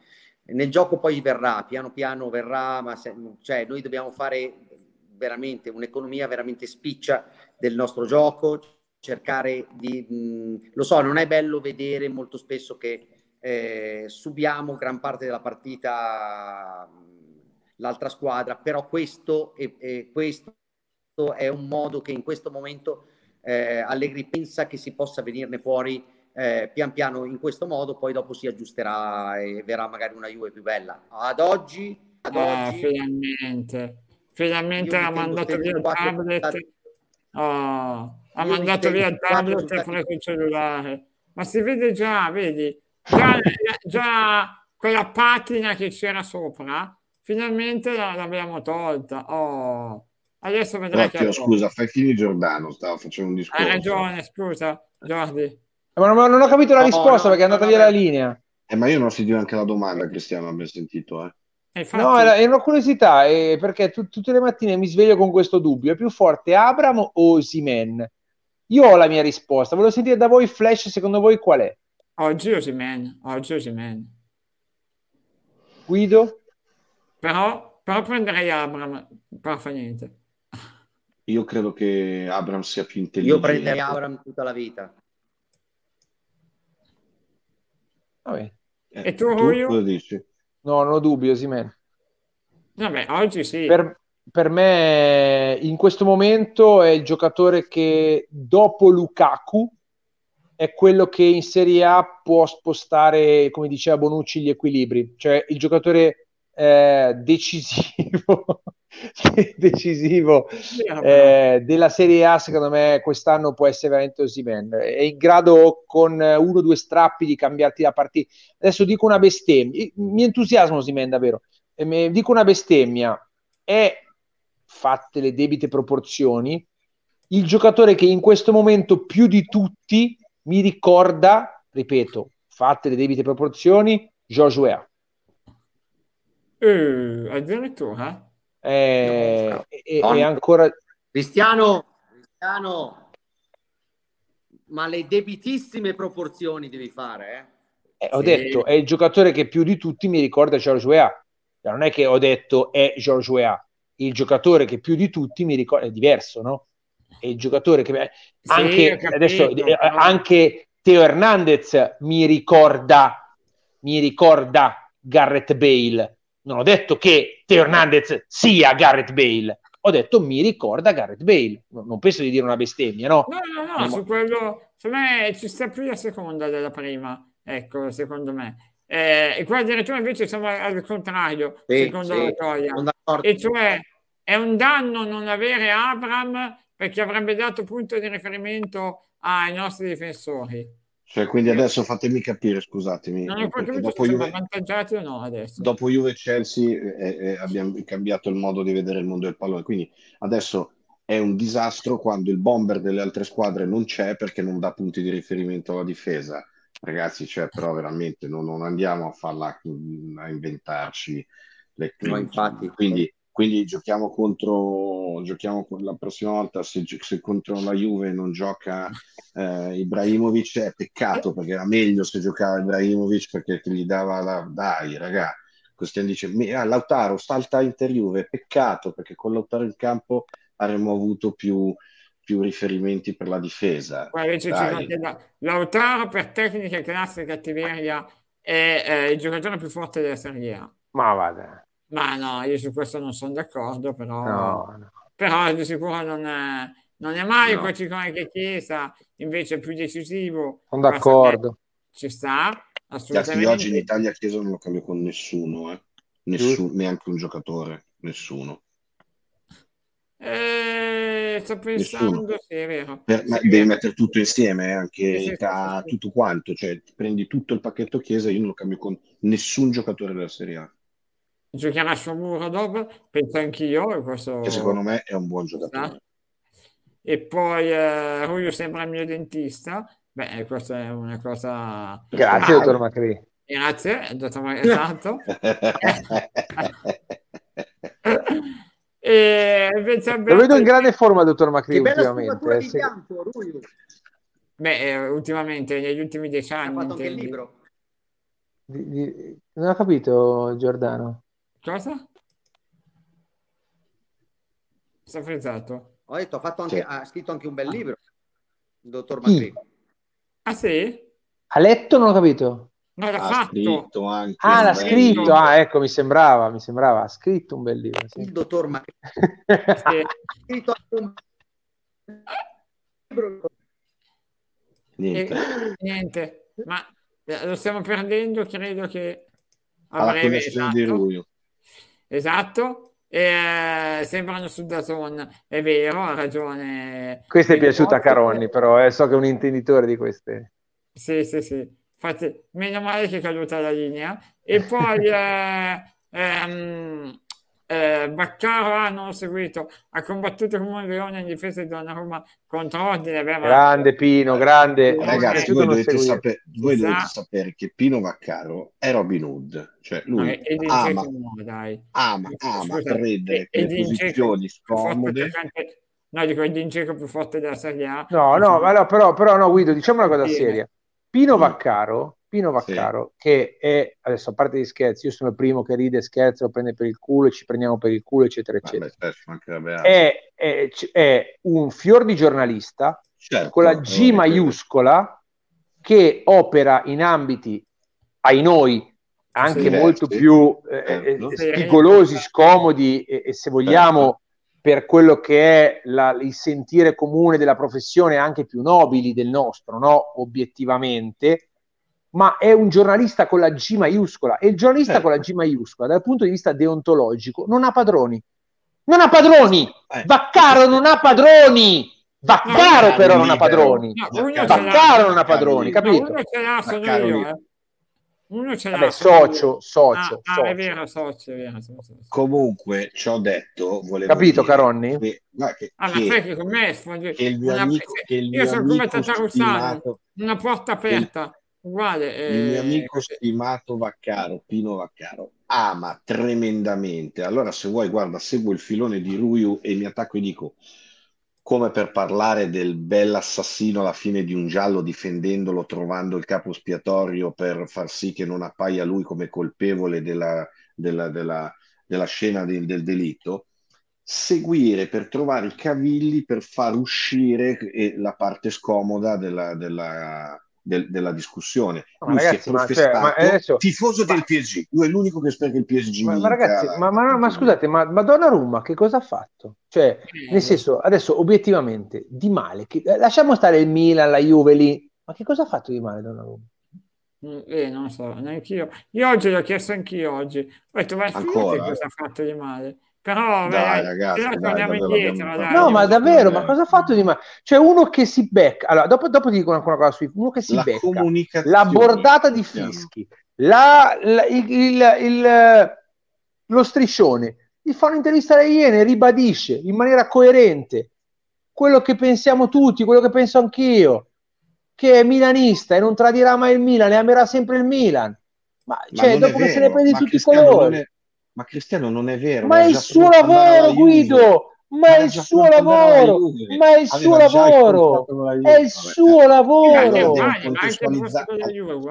Nel gioco poi verrà, piano piano verrà, ma se, cioè, noi dobbiamo fare veramente un'economia veramente spiccia del nostro gioco, cercare di... Mh, lo so, non è bello vedere molto spesso che eh, subiamo gran parte della partita l'altra squadra, però questo è, è, questo è un modo che in questo momento eh, Allegri pensa che si possa venirne fuori eh, pian piano in questo modo, poi dopo si aggiusterà e verrà magari una Juve più bella. Ad oggi, ad Ah, oggi finalmente, finalmente ha mandato via il tablet. risultati. Oh, ha mandato via il tablet e preso il cellulare. Ma si vede già, vedi, già, già quella patina che c'era sopra, finalmente la- l'abbiamo tolta. Oh, adesso vedrai che Occhio, scusa, fai finire Giordano, stavo facendo un discorso. hai ragione, scusa, Jordi. Ma non, non ho capito la No, risposta no, perché è andata no, via no, la linea. Eh, ma io non ho sentito neanche la domanda, Cristiano, abbia sentito, eh. E infatti, No, era, era una curiosità, eh, perché tu- tutte le mattine mi sveglio con questo dubbio. È più forte Abram o Osimen? Io ho la mia risposta. Volevo sentire da voi, Flash, secondo voi qual è? oggi Osimhen, oggi Osimhen. Guido? Però, però prenderei Abram, però fa niente. Io credo che Abram sia più intelligente. io prenderei Abram tutta la vita. Vabbè. Eh, E tu, Ruio? cosa dici? No, non ho dubbi, Osimen. Vabbè, oggi sì. Per, per me in questo momento è il giocatore che dopo Lukaku è quello che in Serie A può spostare, come diceva Bonucci, gli equilibri, cioè il giocatore eh, decisivo, <laughs> decisivo eh, della Serie A, secondo me quest'anno può essere veramente Osimhen. È in grado con eh, uno o due strappi di cambiarti la partita. Adesso dico una bestemmia, mi entusiasma Osimhen davvero. E mi- dico una bestemmia, è fatte le debite proporzioni il giocatore che in questo momento più di tutti mi ricorda, ripeto, fatte le debite proporzioni, Joshua. Eh, addirittura? È, No, è- è no. ancora Cristiano, Cristiano, ma le debitissime proporzioni devi fare, eh? Eh, ho Sì. detto, è il giocatore che più di tutti mi ricorda George Weah. Cioè, Non è che ho detto è George Weah, il giocatore che più di tutti mi ricorda, è diverso, no? È il giocatore che Sì, anche capito, adesso eh, però- anche Teo Hernandez mi ricorda mi ricorda Garrett Bale. Non ho detto che Teo Hernandez sia Garrett Bale, ho detto mi ricorda Garrett Bale. Non penso di dire una bestemmia, no? No, no, no, No, su quello, su me ci sta più la seconda della prima, ecco, secondo me. Eh, e qua addirittura invece siamo al contrario, Sì, secondo sì, la d'accordo. E cioè è un danno non avere Abram perché avrebbe dato punto di riferimento ai nostri difensori. Cioè, quindi adesso fatemi capire, scusatemi, Non ho capito dopo se Juve, avvantaggiati o no adesso. dopo Juve e Chelsea eh, eh, abbiamo cambiato il modo di vedere il mondo del pallone. Quindi adesso è un disastro quando il bomber delle altre squadre non c'è perché non dà punti di riferimento alla difesa. Ragazzi, cioè, però veramente non, non andiamo a farla a inventarci le No, infatti. Quindi, quindi giochiamo contro, giochiamo con- la prossima volta se, se contro la Juve non gioca eh, Ibrahimovic è peccato perché era meglio se giocava Ibrahimovic perché gli dava la... dai raga Cristian dice "Mi- ah, Lautaro salta Inter Juve peccato perché con Lautaro in campo avremmo avuto più, più riferimenti per la difesa Lautaro per tecnica, classe e cattiveria è eh, il giocatore più forte della Serie A. Ma vada. Ma no, io su questo non sono d'accordo, però, No, no. però di sicuro non è, non è mai No. così come che Chiesa, invece è più decisivo. Sono d'accordo. Ci sta, Ragazzi, io oggi in assolutamente. Italia Chiesa non lo cambio con nessuno eh. Nessuno, neanche un giocatore nessuno Eh, sto pensando, Nessuno. sì, è vero. Per- ma Sì, devi mettere tutto insieme, eh, anche Sì, età, sì, sì. tutto quanto, cioè prendi tutto il pacchetto Chiesa, io non lo cambio con nessun giocatore della Serie A, Giocherà sul muro dopo, penso anch'io, e questo che secondo me è un buon giocatore. E poi eh, Ruglio sembra il mio dentista. Beh, questa è una cosa... Grazie, Ah, dottor Macri. Grazie, dottor Mar- <laughs> esatto. <laughs> E invece Lo vedo in grande forma, dottor Macri, Che bella ultimamente. sfumatura di Se- bianco, beh, eh, ultimamente, negli ultimi dieci Ha anni, fatto anche il libro. Di- di- non ho capito, Giordano. Cosa? Sta frizzato. Ho detto, ha, fatto anche, Sì. ha scritto anche un bel libro, il dottor? Macri. Ah sì? Ha letto? Non ho capito. No, l'ha Ha fatto. scritto anche Ah, l'ha scritto. libro. Ah, ecco, mi sembrava, mi sembrava. Ha scritto un bel libro. sì. Il dottor Macri <laughs> ha scritto anche un libro. Niente. E- niente, ma eh, lo stiamo perdendo, credo che Alla connessione di esatto. Esatto. E, eh, sembrano su Dazon, è vero, ha ragione. Questa è piaciuta a. Caronni, però eh, so che è un intenditore di queste. Sì, sì, sì. Infatti, meno male che è caduta la linea. E <laughs> poi eh, ehm, eh, Baccaro ah, non l'ho seguito, ha combattuto come un leone in difesa di Donnarumma contro Ordine. Beh, Grande Pino, grande. Eh, Ragazzi, Piaciuto voi dovete, sapere, voi Sa- dovete sapere che Pino Vaccaro è Robin Hood, cioè lui e- e ama, no, dai. ama, ama Scusa, prendere e- quelle posizioni più forte scomode. No, dico il Dingeco più forte della Serie A. No, no, ma no, però, però no, Guido, diciamo una cosa Sì. seria. Pino. Vaccaro, Pino Sì. Vaccaro, che è, adesso a parte gli scherzi, io sono il primo che ride, scherza, lo prende per il culo e ci prendiamo per il culo, eccetera, eccetera. Vabbè, certo. È, è- è un fior di giornalista Certo, con la G maiuscola che opera in ambiti, ai noi, anche Sì, molto sì. più eh, Certo. eh, spigolosi, scomodi e, e se vogliamo per quello che è la- il sentire comune della professione anche più nobili del nostro, no? obiettivamente, ma è un giornalista con la G maiuscola e il giornalista Certo. con la G maiuscola dal punto di vista deontologico non ha padroni. Non ha padroni! Eh. Vaccaro non ha padroni! Vaccaro No, però no, non ha padroni! No, Vaccaro uno ce l'ha. Vaccaro non ha padroni, capito? No, uno ce l'ha, Vaccaro io. eh. Uno ce l'ha. Vabbè, socio, io. socio, Ah, ah, socio. è vero, socio, è vero. socio. Comunque, ci ho detto, volevo Capito, dire Caronni? che- guarda che- Ah, ma che- che con me che il mio una- amico, che il io mio sono come Tatarussano, una porta aperta, uguale. il mio eh, amico stimato Vaccaro, Pino Vaccaro, ama tremendamente. Allora, se vuoi, guarda, seguo il filone di Ruiu e mi attacco e dico, come per parlare del bell'assassino alla fine di un giallo, difendendolo, trovando il capo espiatorio per far sì che non appaia lui come colpevole della, della- della- della scena del, del delitto. Seguire per trovare i cavilli per far uscire eh, la parte scomoda della, della- del- della discussione. Ma Lui si è ragazzi, ma, cioè, ma adesso- tifoso ma- del PSG. Lui è l'unico che spera che il PSG Ma, ma ragazzi, la- ma, ma- ma scusate, ma, ma Donnarumma che cosa ha fatto? Cioè, Eh, nel senso, adesso obiettivamente, di male, che- eh, lasciamo stare il Milan, la Juve lì, ma che cosa ha fatto di male Donnarumma? Mm, Eh, non lo so, neanche io. Io oggi l'ho chiesto anch'io oggi. Ho detto, ma Ancora? cosa ha fatto di male. Però, Dai, dai, ragazzi, no dai, torniamo davvero indietro, dai. No, ma davvero, ma cosa ha fatto di male? Cioè, uno che si becca, allora, dopo, dopo ti dico una, una cosa su uno che si La becca, comunicazione. la bordata di fischi, la- la- il, il- il- lo striscione, gli fa un'intervista alle Iene, ribadisce in maniera coerente quello che pensiamo tutti, quello che penso anch'io, che è milanista e non tradirà mai il Milan e amerà sempre il Milan. Ma, Ma cioè, è dopo che se ne prende ma tutti i colori. è- Ma Cristiano non è vero. Ma è il suo lavoro. Guido, ma è il suo lavoro, ma è il suo lavoro, è il suo lavoro.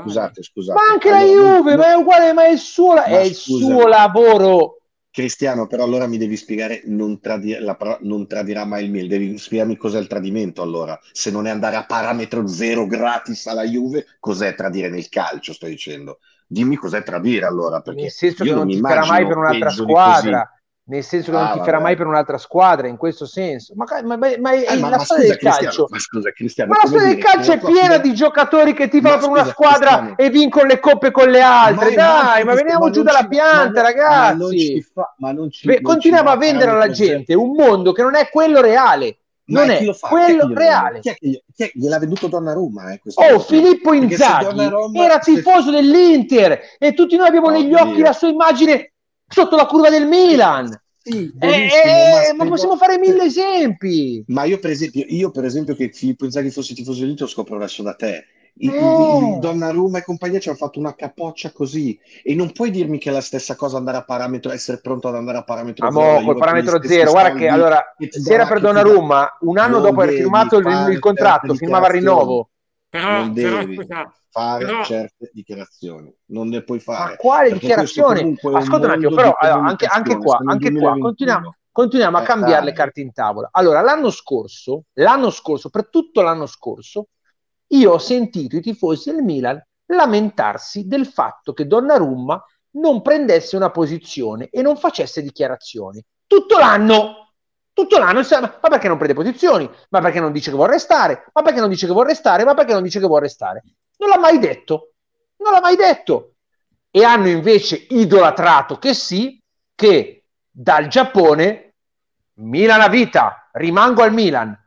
Scusate, scusate. Ma anche la Juve, ma è uguale, ma è il suo, la- Ma è il scusa. suo lavoro. Cristiano, però allora mi devi spiegare non, tradi- la parola- non tradirà mai il Milan, devi spiegarmi cos'è il tradimento allora, se non è andare a parametro zero gratis alla Juve, cos'è tradire nel calcio, sto dicendo. Dimmi cos'è tradire allora, perché Nel senso che non mi tiferà mai immagino per un'altra squadra, nel senso che non Ah, tiferà vabbè. mai per un'altra squadra, in questo senso. Ma, ma- ma- ma. Eh, la storia del calcio, ma scusa Cristiano, ma la storia del calcio è piena di giocatori che tifano Ma per una squadra Cristiano. e vincono le coppe con le altre. Dai, ma veniamo giù non dalla pianta, ma non- ma non ci ragazzi. fa- ma non ci- Beh, non continuiamo a vendere alla gente un mondo che non è quello reale, non chi è? Chi è quello glielo reale. Chi chi è- gliel'ha venduto Donnarumma? Eh, Oh, cosa? Filippo Inzaghi era tifoso dell'Inter e tutti noi abbiamo negli Oddio. occhi la sua immagine sotto la curva del Milan. Sì, Eh, eh, ma ma se- possiamo fare mille esempi. Ma io per esempio, io per esempio che Filippo Inzaghi fosse tifoso dell'Inter lo scopro adesso da te. Il- Eh. il Donnarumma e compagnia ci hanno fatto una capoccia così e non puoi dirmi che è la stessa cosa andare a parametro, essere pronto ad andare a parametro Ma zero col parametro zero, guarda che allora, se era per Donnarumma, un anno dopo aver firmato il, il contratto, firmava il rinnovo. Però, non però, devi scusa, fare però- certe dichiarazioni, non le puoi fare. Ma quale dichiarazione? Ascolta un attimo, però allora, anche, anche qua, anche qua 2021. continuiamo, continuiamo a Eh, cambiare le dai. carte in tavola. Allora, l'anno scorso, l'anno scorso, per tutto l'anno scorso, io ho sentito i tifosi del Milan lamentarsi del fatto che Donnarumma non prendesse una posizione e non facesse dichiarazioni. Tutto l'anno, tutto l'anno, ma perché non prende posizioni? Ma perché non dice che vuole restare? Ma perché non dice che vuole restare? Ma perché non dice che vuole restare? Non l'ha mai detto, non l'ha mai detto. E hanno invece idolatrato che sì, che dal Giappone, Milan a vita, rimango al Milan.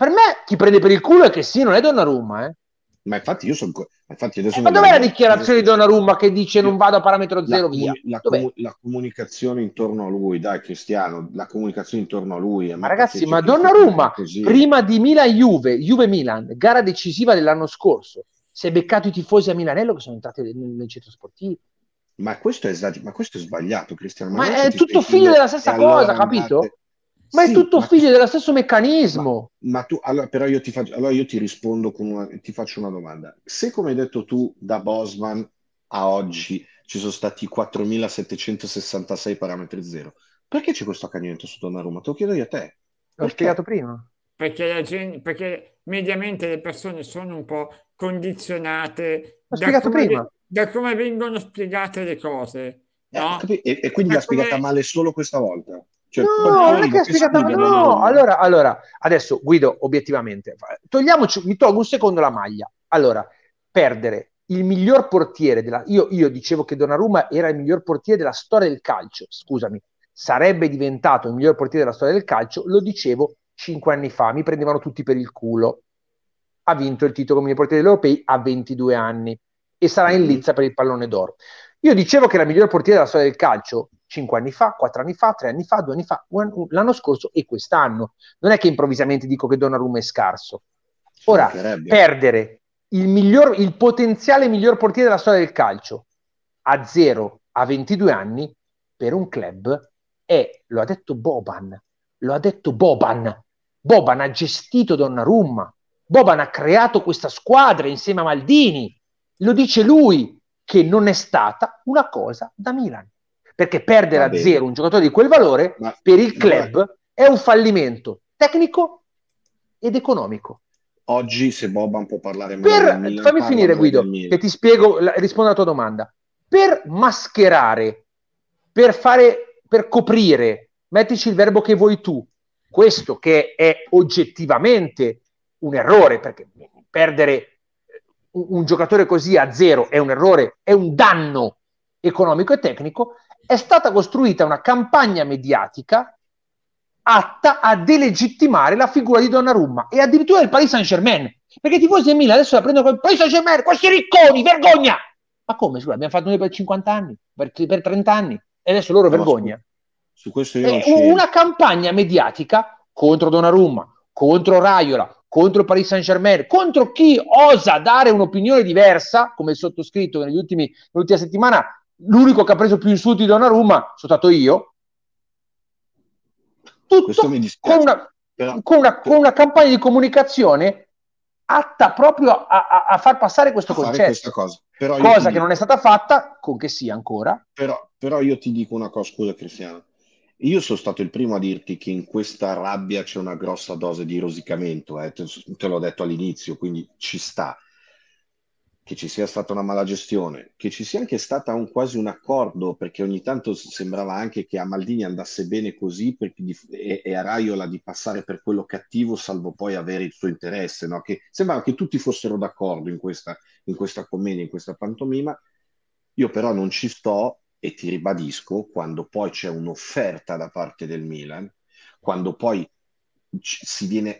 Per me chi prende per il culo è che sì, non è Donnarumma, eh. Ma infatti io sono... Infatti adesso Eh, ma dov'è la dichiarazione di Donnarumma che dice non vado a parametro la, zero comuni- via? la comu- la comunicazione intorno a lui, dai Cristiano, la comunicazione intorno a lui. a Ma ragazzi, ma Donnarumma, prima di Milan-Juve, Juve-Milan, gara decisiva dell'anno scorso, si è beccato i tifosi a Milanello che sono entrati nel, nel centro sportivo. Ma questo è, ma questo è sbagliato, Cristiano. Ma adesso è tutto figlio della stessa e allora cosa, capito? Ma Sì, è tutto ma- figlio dello stesso meccanismo. Ma tu, allora, però io ti faccio, allora io ti rispondo con una, ti faccio una domanda. Se come hai detto tu, da Bosman a oggi ci sono stati 4.766 parametri zero, perché c'è questo accanimento su Donnarumma? Te lo chiedo io a te. L'ho Perché? spiegato prima. perché, la gen- perché mediamente le persone sono un po' condizionate da spiegato come, prima. da come vengono spiegate le cose, Eh, no? capi- e, e quindi l'ha spiegata come- male solo questa volta. Cioè, No, non è che ha spiegato spiega no. Donnarumma. Allora, allora, adesso Guido, obiettivamente, togliamoci, mi tolgo un secondo la maglia. Allora, perdere il miglior portiere della... Io, io dicevo che Donnarumma era il miglior portiere della storia del calcio, scusami, sarebbe diventato il miglior portiere della storia del calcio, lo dicevo cinque anni fa, mi prendevano tutti per il culo. Ha vinto il titolo come miglior portiere europei a 22 anni e sarà in Mhm. lizza per il pallone d'oro. Io dicevo che era il miglior portiere della storia del calcio cinque anni fa, quattro anni fa, tre anni fa, due anni fa, un- l'anno scorso e quest'anno. Non è che improvvisamente dico che Donnarumma è scarso. Ora, perdere il, miglior, il potenziale miglior portiere della storia del calcio a 0 a 22 anni per un club è, lo ha detto Boban, lo ha detto Boban. Boban ha gestito Donnarumma. Boban ha creato questa squadra insieme a Maldini. Lo dice lui che non è stata una cosa da Milan. Perché perdere a zero un giocatore di quel valore Ma- per il ma club guarda, è un fallimento tecnico ed economico. oggi se Boban può parlare Per, Milan, fammi finire, Guido, che ti spiego, la- rispondo alla tua domanda. Per mascherare, per fare, per coprire, mettici il verbo che vuoi tu, questo che è oggettivamente un errore, perché perdere un, giocatore così a zero è un errore, è un danno economico e tecnico, è stata costruita una campagna mediatica atta a delegittimare la figura di Donnarumma e addirittura del Paris Saint-Germain. Perché i tifosi del Milan adesso la prendono con Paris Saint-Germain, questi ricconi, vergogna! Ma come? Scusa, abbiamo fatto noi per 50 anni, per, per 30 anni, e adesso loro No, vergogna. Su questo io non È una campagna mediatica contro Donnarumma, contro Raiola, contro il Paris Saint-Germain, contro chi osa dare un'opinione diversa, come il sottoscritto che negli ultimi, nell'ultima settimana, l'unico che ha preso più insulti di Donnarumma sono stato io. Tutto con una, con una, con una campagna di comunicazione atta proprio a, a- a far passare questo a concetto. cosa. Cosa che dico- non è stata fatta, con che sia ancora. Però, però io ti dico una cosa, scusa Cristiano. Io sono stato il primo a dirti che in questa rabbia c'è una grossa dose di rosicamento, eh, Te, te l'ho detto all'inizio, quindi ci sta. Che ci sia stata una mala gestione, che ci sia anche stata un, quasi un accordo, perché ogni tanto sembrava anche che a Maldini andasse bene così di- e, e a Raiola di passare per quello cattivo, salvo poi avere il suo interesse, no? Che sembrava che tutti fossero d'accordo in questa, in questa commedia, in questa pantomima. Io però non ci sto e ti ribadisco, quando poi c'è un'offerta da parte del Milan, quando poi si viene,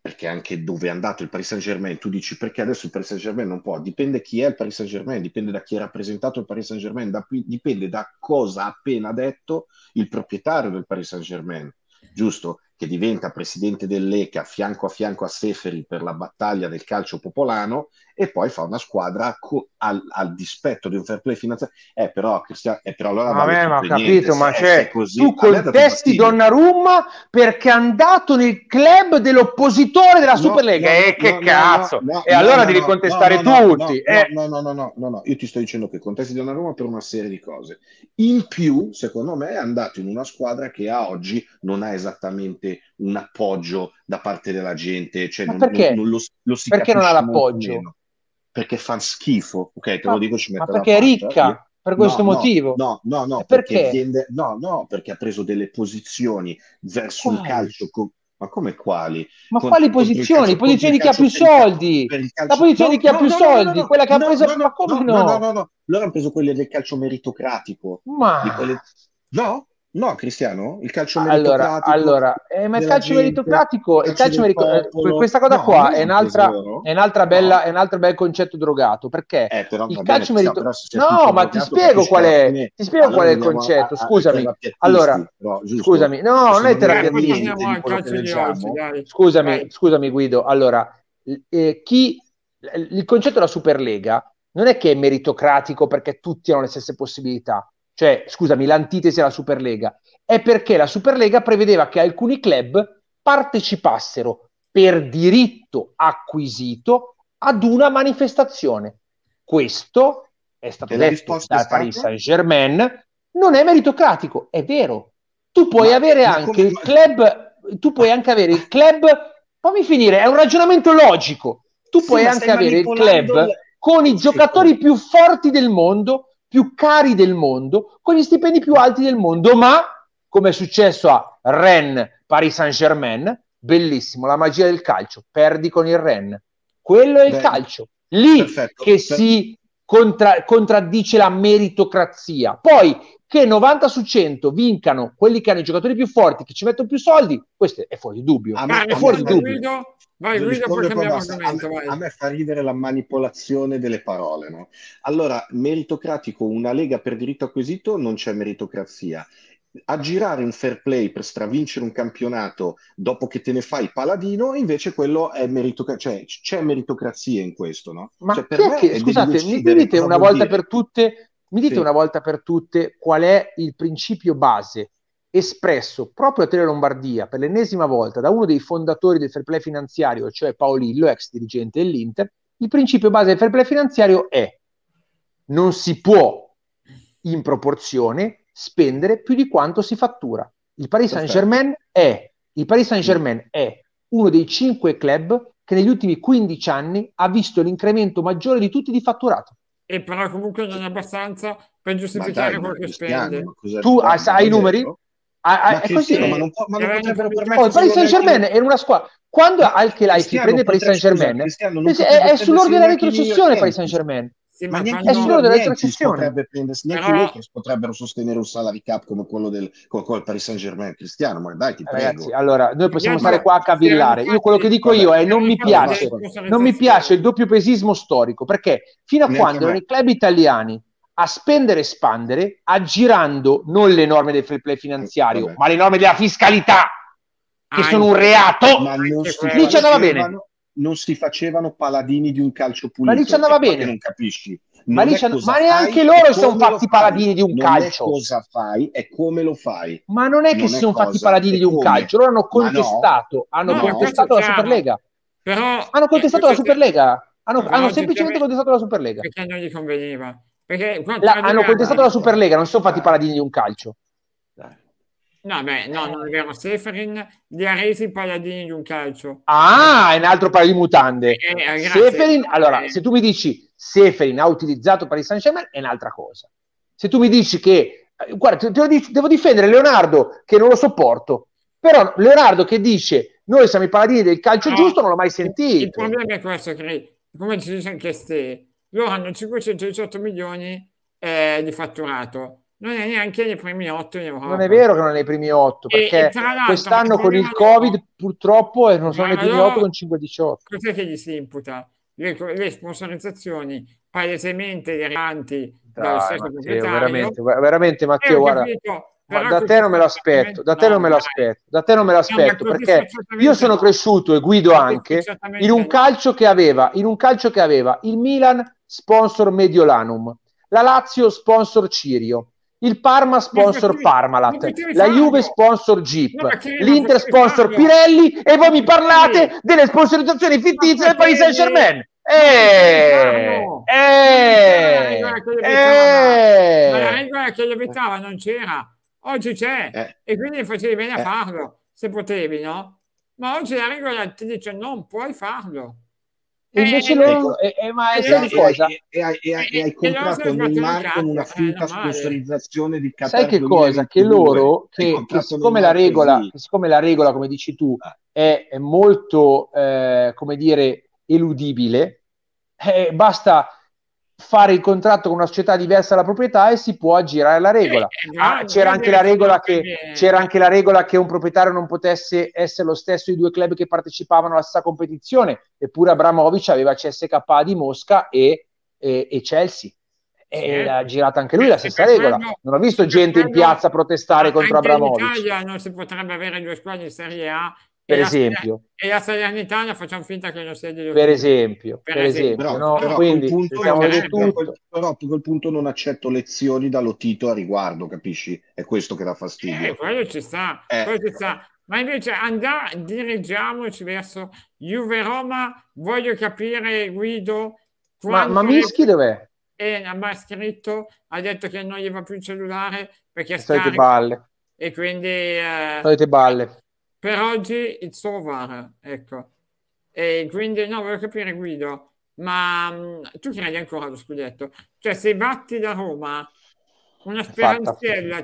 perché anche dove è andato il Paris Saint-Germain, tu dici perché adesso il Paris Saint-Germain non può, dipende chi è il Paris Saint-Germain, dipende da chi ha rappresentato il Paris Saint-Germain, da- dipende da cosa ha appena detto il proprietario del Paris Saint-Germain, giusto? Che diventa presidente dell'ECA fianco a fianco a Seferi per la battaglia del calcio popolano e poi fa una squadra co- al, al dispetto di un fair play finanziario. Eh, però, Cristiano, eh, però allora Vabbè, ma capito, niente. ma Se- c'è se è così, tu contesti. Donnarumma perché è andato nel club dell'oppositore della No, Superlega. no, e che no, cazzo! e allora devi contestare tutti. No, eh. no, no, no, no, no, no, io ti sto dicendo che contesti Donnarumma per una serie di cose. In più, secondo me, è andato in una squadra che a oggi non ha esattamente un appoggio da parte della gente, cioè Ma non, perché? non- non lo, lo Perché non ha l'appoggio? Perché fa schifo, ok? Te Ma- lo dico, ci ma metto la perché è ricca, Io- per questo No, motivo. No, no, no, perché perché? viene- no, no, perché ha preso delle posizioni verso un Quali? calcio. co- ma come quali? Ma Con- quali posizioni? Posizioni di chi ha più soldi. La posizione di chi ha più soldi, quella che ha preso. no, Ma come no, no? no, no. Loro hanno preso quelle del calcio meritocratico. Ma quelle- No? No, Cristiano? Il calcio allora, meritocratico. allora eh, ma il calcio gente, meritocratico, il calcio calcio del merico- eh, popolo. questa cosa No, qua è un un'altra, è un'altra bella, No. è un altro bel concetto drogato perché Eh, però il calcio bene, merito- però se sei no, ma ti spiego qual è, fine- ti spiego allora qual è il concetto. a- a- Scusami, allora, giusto? scusami, no, non è terapia di calcio. Scusami, scusami Guido. Allora, eh, chi il concetto della Superlega non è che è meritocratico perché tutti hanno le stesse possibilità. Cioè, scusami, l'antitesi alla Superlega è perché la Superlega prevedeva che alcuni club partecipassero per diritto acquisito ad una manifestazione. Questo è stato E detto dal Paris stata? Saint-Germain, non è meritocratico, è vero. Tu puoi Ma- avere anche il club, tu puoi anche avere il club, fammi finire, è un ragionamento logico. Tu Sì, puoi anche avere il club il- con i giocatori più forti del mondo, più cari del mondo, con gli stipendi più alti del mondo, ma come è successo a Rennes, Paris Saint-Germain, bellissimo, la magia del calcio, perdi con il Rennes. Quello è il Beh, calcio. Lì perfetto. che Per- si contra- contraddice la meritocrazia. Poi che 90 su 100 vincano quelli che hanno i giocatori più forti, che ci mettono più soldi, questo è fuori dubbio. A me- Vai, è fuori dubbio. Guido, vai Guido, poi cambiamo basta. A argomento, me, a me fa ridere la manipolazione delle parole, no? Allora, meritocratico, una lega per diritto acquisito, non c'è meritocrazia. Aggirare un fair play per stravincere un campionato dopo che te ne fai paladino, invece quello è meritocrazia, cioè c'è meritocrazia in questo, no? Ma Cioè, per me che, scusate, mi dite una volta dire. per tutte, mi dite Sì. una volta per tutte qual è il principio base espresso proprio a Tele Lombardia per l'ennesima volta da uno dei fondatori del fair play finanziario, cioè Paolillo, ex dirigente dell'Inter. Il principio base del fair play finanziario è non si può in proporzione spendere più di quanto si fattura. Il Paris. Saint-Germain è, il Paris Saint-Germain è uno dei cinque club che negli ultimi 15 anni ha visto l'incremento maggiore di tutti di fatturato. E però comunque non è abbastanza per giustificare dai, quello che spende. Tu hai, hai i numeri? Ah, ah, è così. Ma non, può- ma non potrebbero Oh, il Paris Saint Germain era una squadra. Quando al che si Cristiano prende il Paris Saint Germain, è, è sull'ordine della retrocessione Paris. Saint Germain. Sì, Ma ma neanche È quando- sull'ordine della Yankees retrocessione. potrebbe prendersi, neanche Però- Lakers potrebbero sostenere un salary cap come quello del con il Paris Saint Germain. Cristiano, ma dai, ti prego. Ragazzi, allora noi possiamo stare qua a cavillare. Io quello che dico io è non mi Vabbè, piace, vabbè. non mi piace il doppio pesismo storico perché fino a Neanche quando erano i club italiani a spendere e spandere, aggirando non le norme del fair play finanziario, Vabbè. ma le norme della fiscalità, che Anche- sono un reato. Lì ci andava bene. Non si facevano paladini di un calcio pulito. Ma lì ci andava bene. non capisci. Ma Non and- cosa ma neanche fai, loro si sono fatti fai. paladini di un Non calcio. è cosa fai, è come lo fai. Ma non è che Non si è sono fatti paladini di un come. calcio, loro hanno Ma no. contestato, hanno No, contestato la. Superlega. Però Hanno contestato eh, la questo- Superlega. Hanno, No, hanno semplicemente contestato la Superlega. perché non gli conveniva. Perché La- hanno contestato la Superlega, non si sono fatti Dai. paladini di un calcio. No, beh, no, non è vero. Seferin li ha resi paladini di un calcio. Ah, è un altro paio di mutande. Eh, eh. Seferin, allora, Eh. se tu mi dici Seferin ha utilizzato Paris Saint-Germain è un'altra cosa. Se tu mi dici che, eh, guarda, te- te lo dic- devo difendere Leonardo che non lo sopporto, però Leonardo che dice noi siamo i paladini del calcio No, giusto non l'ho mai Il sentito. problema è questo, che, come ci dice anche Ste, loro hanno 518 milioni eh, di fatturato. Non è neanche nei primi 8 in Europa. Non è vero che non è nei primi otto, perché e quest'anno con il Covid loro- purtroppo eh, non sono nei primi otto con 5-18. Cos'è che gli si imputa? Le, le sponsorizzazioni palesemente derivanti dallo stesso Matteo, proprietario. veramente, veramente Eh, Matteo, guarda. Però da te non me lo aspetto, da te non me lo aspetto, da te non me lo aspetto perché io sono no. cresciuto e guido anche in un calcio che aveva, in un calcio che aveva il Milan sponsor Mediolanum, la Lazio sponsor Cirio, il Parma sponsor Parmalat, la. Juve sponsor Jeep, No, l'Inter sponsor farlo. Pirelli e voi mi parlate delle sponsorizzazioni fittizie del Paris. Saint Germain. Eh, eh, la regola che lo vietava non c'era, oggi c'è Eh. e quindi facevi bene a Eh. farlo se potevi, no? Ma oggi la regola ti dice non puoi farlo. E invece Eh, loro, eh, eh, ma eh, sai eh, cosa? E, e hai, e hai- e hai E- e loro comprato in con una finta eh, sponsorizzazione di Qatar Sai che cosa? Che 2022. loro, che, che siccome la regola, che siccome la regola, come dici tu, è, è molto, eh, come dire, eludibile, eh, basta fare il contratto con una società diversa dalla proprietà e si può aggirare la regola. Eh, eh, Ah, c'era vuol anche la regola che c'era anche la regola che un proprietario non potesse essere lo stesso di due club che partecipavano alla stessa competizione, eppure Abramovic aveva CSKA di Mosca e, e- e Chelsea. E Sì. l'ha girata anche lui la stessa regola. Non ho visto gente in piazza protestare contro anche in Abramovic, Italia non si potrebbe avere due squadre in Serie A per e la- esempio. e la Salernitana facciamo finta che non sia di Per esempio, Per per esempio. esempio, Però, no? però Quindi quel punto però a quel punto non accetto lezioni da Lotito a riguardo, capisci? È questo che dà Eh, fastidio. quello ci sta, Eh. quello ci sta. Ma invece andare, dirigiamoci verso Juve Roma, voglio capire Guido Ma, ma Mischi dov'è? e mi ha scritto, ha detto che non gli va più il cellulare perché è Solite scarico balle, e quindi eh, solite balle. Per oggi it's over, ecco. E quindi no, voglio capire Guido, ma mh, tu credi ancora allo scudetto? Cioè se batti da Roma, una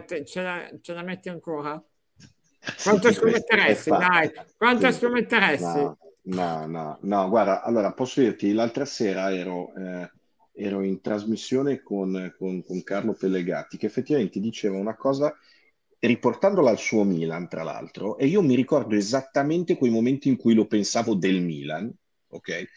te- ce la, ce la metti ancora? Quanto scommetteresti, dai? Quanto scommetteresti? No, no, no, no, guarda, allora posso dirti, l'altra sera ero, eh, ero in trasmissione con, con- con Carlo Pellegatti che effettivamente diceva una cosa riportandola al suo Milan, tra l'altro, e io mi ricordo esattamente quei momenti in cui lo pensavo del Milan, ok?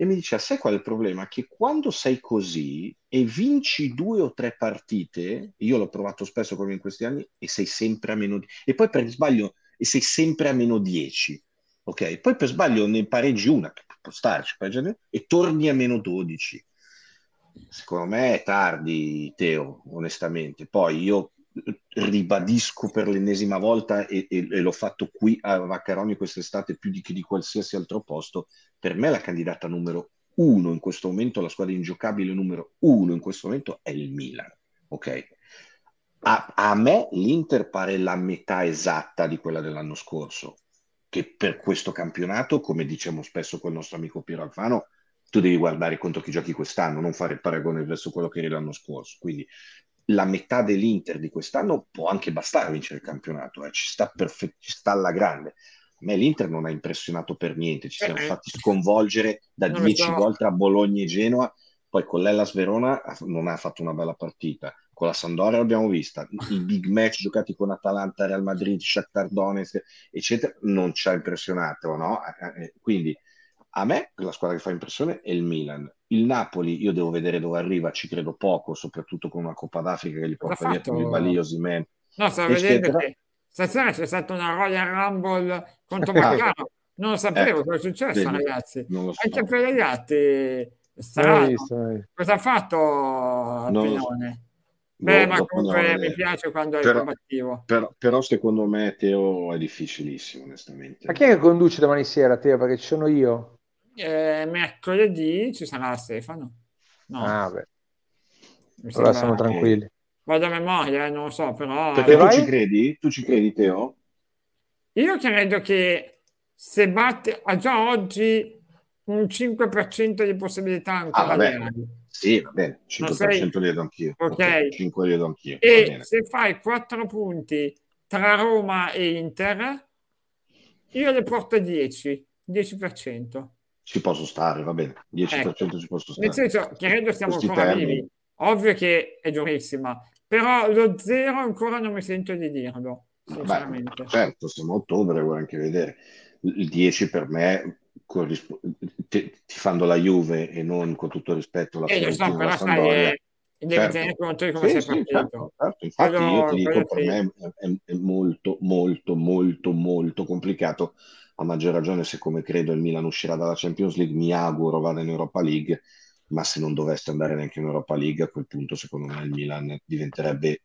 E mi diceva, sai qual è il problema? Che quando sei così e vinci due o tre partite, io l'ho provato spesso come in questi anni, e sei sempre a meno di... E poi per sbaglio, e sei sempre a meno 10, ok? Poi per sbaglio ne pareggi una, può starci, e torni a meno 12. Secondo me è tardi, Teo, onestamente. Poi io ribadisco per l'ennesima volta e, e- e l'ho fatto qui a Vaccaroni quest'estate più di, che di qualsiasi altro posto. Per me la candidata numero uno in questo momento, la squadra ingiocabile numero uno in questo momento è il Milan. Ok? A, a me l'Inter pare la metà esatta di quella dell'anno scorso, che per questo campionato, come diciamo spesso col nostro amico Piero Alfano, tu devi guardare contro chi giochi quest'anno, non fare il paragone verso quello che eri l'anno scorso. Quindi la metà dell'Inter di quest'anno può anche bastare a vincere il campionato, eh, ci sta perfett- ci sta alla grande. A me l'Inter non ha impressionato per niente, ci siamo Eh, fatti sconvolgere da non lo 10 so. gol tra Bologna e Genoa, poi con l'Hellas Verona non ha fatto una bella partita, con la Sampdoria l'abbiamo vista, i big match giocati con Atalanta, Real Madrid, Shakhtar Donetsk, eccetera, non ci ha impressionato, no? Eh, eh, Quindi a me la squadra che fa impressione è il Milan. Il Napoli, io devo vedere dove arriva, ci credo poco, soprattutto con una Coppa d'Africa che gli porta L'ha via fatto- Koulibaly, Osimhen. No, stavo vedendo che stasera c'è stata una Royal Rumble contro. Maccaro. Non lo sapevo <laughs> Ecco, cosa è successo, vedi, ragazzi. non lo so. Anche per gli altri, strano. Cosa ha fatto Non lo so. Pinone? Beh, Boh, ma dopo comunque a mi piace quando è Però- combattivo. Però, però secondo me Teo è difficilissimo, onestamente. Ma chi è che conduce domani sera, Teo? Perché ci sono io. Eh, mercoledì ci sarà Stefano. No, Ah, beh, mi allora siamo tranquilli. Vado a memoria, eh, non lo so, però Perché tu vai? ci credi? Tu ci credi, Teo? io credo che se batte ha già oggi un 5% di possibilità Ah, ancora vabbè. reali. Sì, va bene, 5% li do anch'io. Ok. 5 li do anch'io. va E se fai 4 punti tra Roma e Inter, io le porto a 10, 10%. Ci posso stare, va bene. 10% ci posso stare. Nel senso, credo stiamo Questi ancora termini. vivi. Ovvio che è durissima, però lo zero ancora non mi sento di dirlo, sinceramente. Beh, certo, siamo a ottobre, vuoi anche vedere. Il 10 per me, corrispo- ti, tifando la Juve e non con tutto il rispetto la E Eh, so, Fiorentina però la Sampdoria, è, devi Certo. tenere conto di come Sì, sei sì, partito. certo, certo. Infatti Quello- io ti dico, quello per sì. me è- è molto, molto, molto, molto complicato. A maggior ragione se come credo il Milan uscirà dalla Champions League, mi auguro vada in Europa League, ma se non dovesse andare neanche in Europa League, a quel punto secondo me il Milan diventerebbe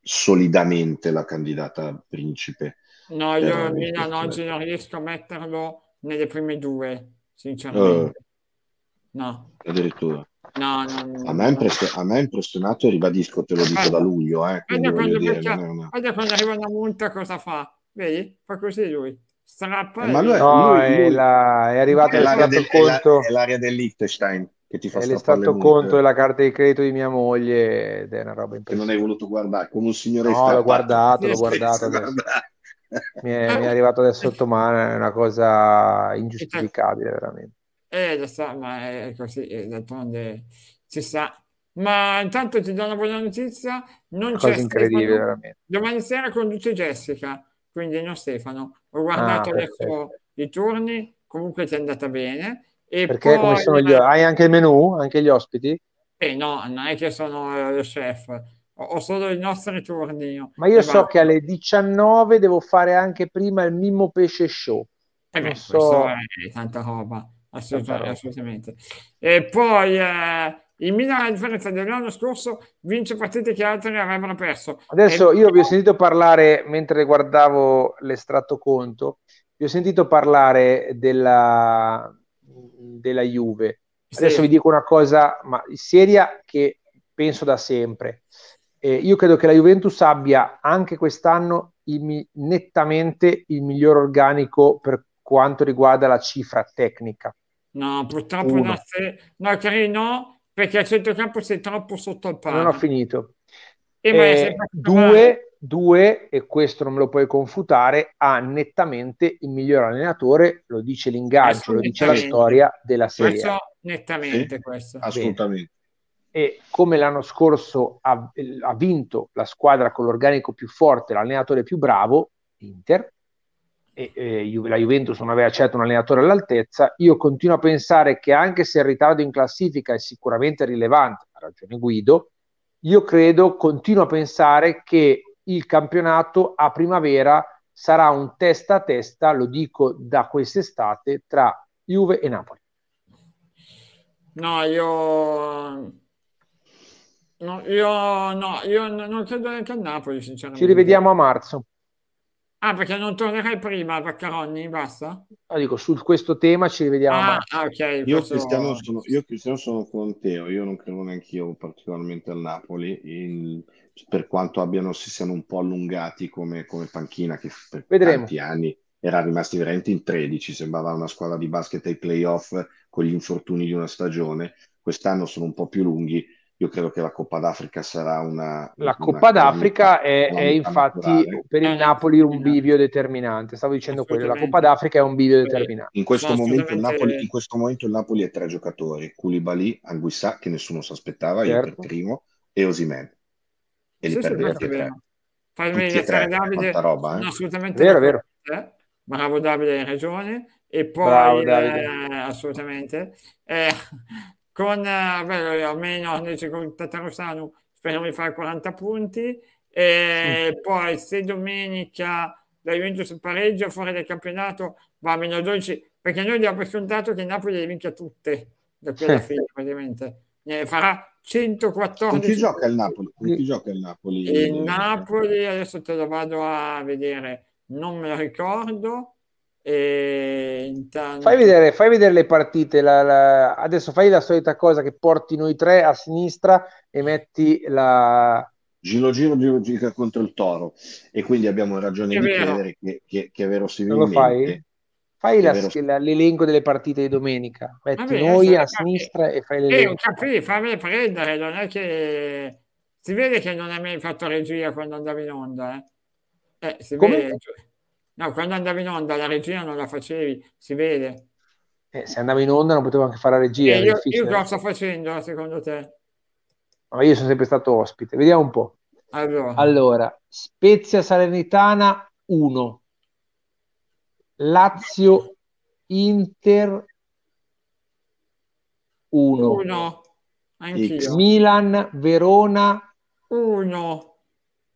solidamente la candidata principe. No, io il il Milan oggi non riesco a metterlo nelle prime due, sinceramente. No, Addirittura. no, no, A me, ha impressio- a me ha impressionato, e ribadisco, te lo dico da luglio, eh, Guarda quando, dire, è una... guarda quando arriva una multa cosa fa? Vedi? Fa così lui. Strappa Eh, ma lui. No, lui- è, lui- la- è arrivato È l'area, l'estratto del, è la- conto, è l'area del Liechtenstein che ti fa è multe, conto della carta di credito di mia moglie ed è una roba che non hai voluto guardare, come un signore No, l'ho guardato, l'ho <laughs> guardato. Mi è, mi è arrivato adesso sotto mano, è una cosa ingiustificabile, veramente. Eh, lo so, ma è così, eh, d'altronde ci sa. Ma intanto ti do una buona notizia, non Una c'è cosa incredibile, Stefano. veramente. Domani sera conduce Jessica, quindi non Stefano. Ho guardato Ah, adesso i turni, comunque ti è andata bene. E Perché poi, gli... Hai anche il menù? Anche gli ospiti? eh, no, non è che sono eh, lo chef, ho, solo i nostri turni. Ma io E so basta. che alle 19 devo fare anche prima il Mimmo Pesce Show. Eh beh, so- è tanta roba, assoluta- Tanta roba. assolutamente. E poi eh, il Milan, a differenza dell'anno scorso, vince partite che altri avrebbero perso. Adesso E- io vi ho sentito parlare, mentre guardavo l'estratto conto, vi ho sentito parlare della, della Juve. Sì. Adesso vi dico una cosa, ma seria che penso da sempre. Eh, io credo che la Juventus abbia anche quest'anno il nettamente il miglior organico per quanto riguarda la cifra tecnica. No, purtroppo Uno. no, se- no, Cari, no, perché a centrocampo sei troppo sotto il palo. Non ho finito. È Eh, due, due, e questo non me lo puoi confutare, ha nettamente il miglior allenatore, lo dice l'ingaggio, lo dice la storia della Serie. Questo nettamente Sì. questo. Assolutamente. E come l'anno scorso ha, ha vinto la squadra con l'organico più forte, l'allenatore più bravo, Inter, e Ju- la Juventus non aveva certo un allenatore all'altezza, io continuo a pensare che anche se il ritardo in classifica è sicuramente rilevante, ha ragione Guido, io credo, continuo a pensare che il campionato a primavera sarà un testa a testa, lo dico da quest'estate, tra Juve e Napoli. No, io... No, io no, io non credo neanche a Napoli, sinceramente. Ci rivediamo a marzo. Ah, perché non tornerai prima, Vaccaroni, basta? No, dico, su questo tema ci rivediamo Ah, ah, ok, Io questo- Cristiano, sono, io Cristiano sono con te, io non credo neanche io particolarmente al Napoli, in- per quanto abbiano, si siano un po' allungati come, come panchina, che per Vedremo. tanti anni era rimasti veramente in 13, sembrava una squadra di basket ai playoff con gli infortuni di una stagione, quest'anno sono un po' più lunghi, io credo che la Coppa d'Africa sarà una... La una Coppa d'Africa è, è infatti naturale. per il Napoli un bivio determinante. Stavo dicendo quello, la. Coppa d'Africa è un bivio determinante. In questo, No, momento Napoli, in questo momento il Napoli è tre giocatori, Koulibaly, Anguissà, che nessuno si aspettava, io Certo. per primo, e Osimhen. E li Sì, sì, perde questo tutti è e tre. e iniziare tre, Davide, roba, eh? sono assolutamente Vero, vero. Bravo Davide, hai ragione. E poi, Bravo, Davide. eh, assolutamente, eh, con, eh, beh, almeno invece con Tatarusanu speriamo di fare 40 punti. E poi se domenica la Juventus pareggia fuori dal campionato va a meno 12, perché noi abbiamo scontato che il Napoli le vinca tutte da qui alla Sì. fine, praticamente. Ne farà Con 114 chi gioca il Napoli? Con Sì. chi gioca il Napoli? il Napoli, adesso te lo vado a vedere, non me lo ricordo. E intanto... Fai vedere, fai vedere le partite. la- la- Adesso fai la solita cosa che porti noi tre a sinistra e metti la. Giro Giro Giro Giro contro il Toro. E quindi abbiamo ragione È di vero. credere che, che, che Non lo verosimilmente... fai? Fai la- È vero. la- l'elenco delle partite di domenica. Metti Vabbè, noi adesso a sinistra e fai Eh, ho l'elenco. capito, fammi prendere, non è che... Si vede che non hai mai fatto regia quando andavi in onda, eh? Eh, si Come? vede. No, quando andavi in onda la regia non la facevi, si vede. Eh, se andavo in onda non potevo anche fare la regia. Io, io cosa sto facendo secondo te? Ma io sono sempre stato ospite. Vediamo un po'. Allora, Allora, Spezia Salernitana 1, Lazio Inter 1, uno. Anch'io. Milan, Verona, Uno.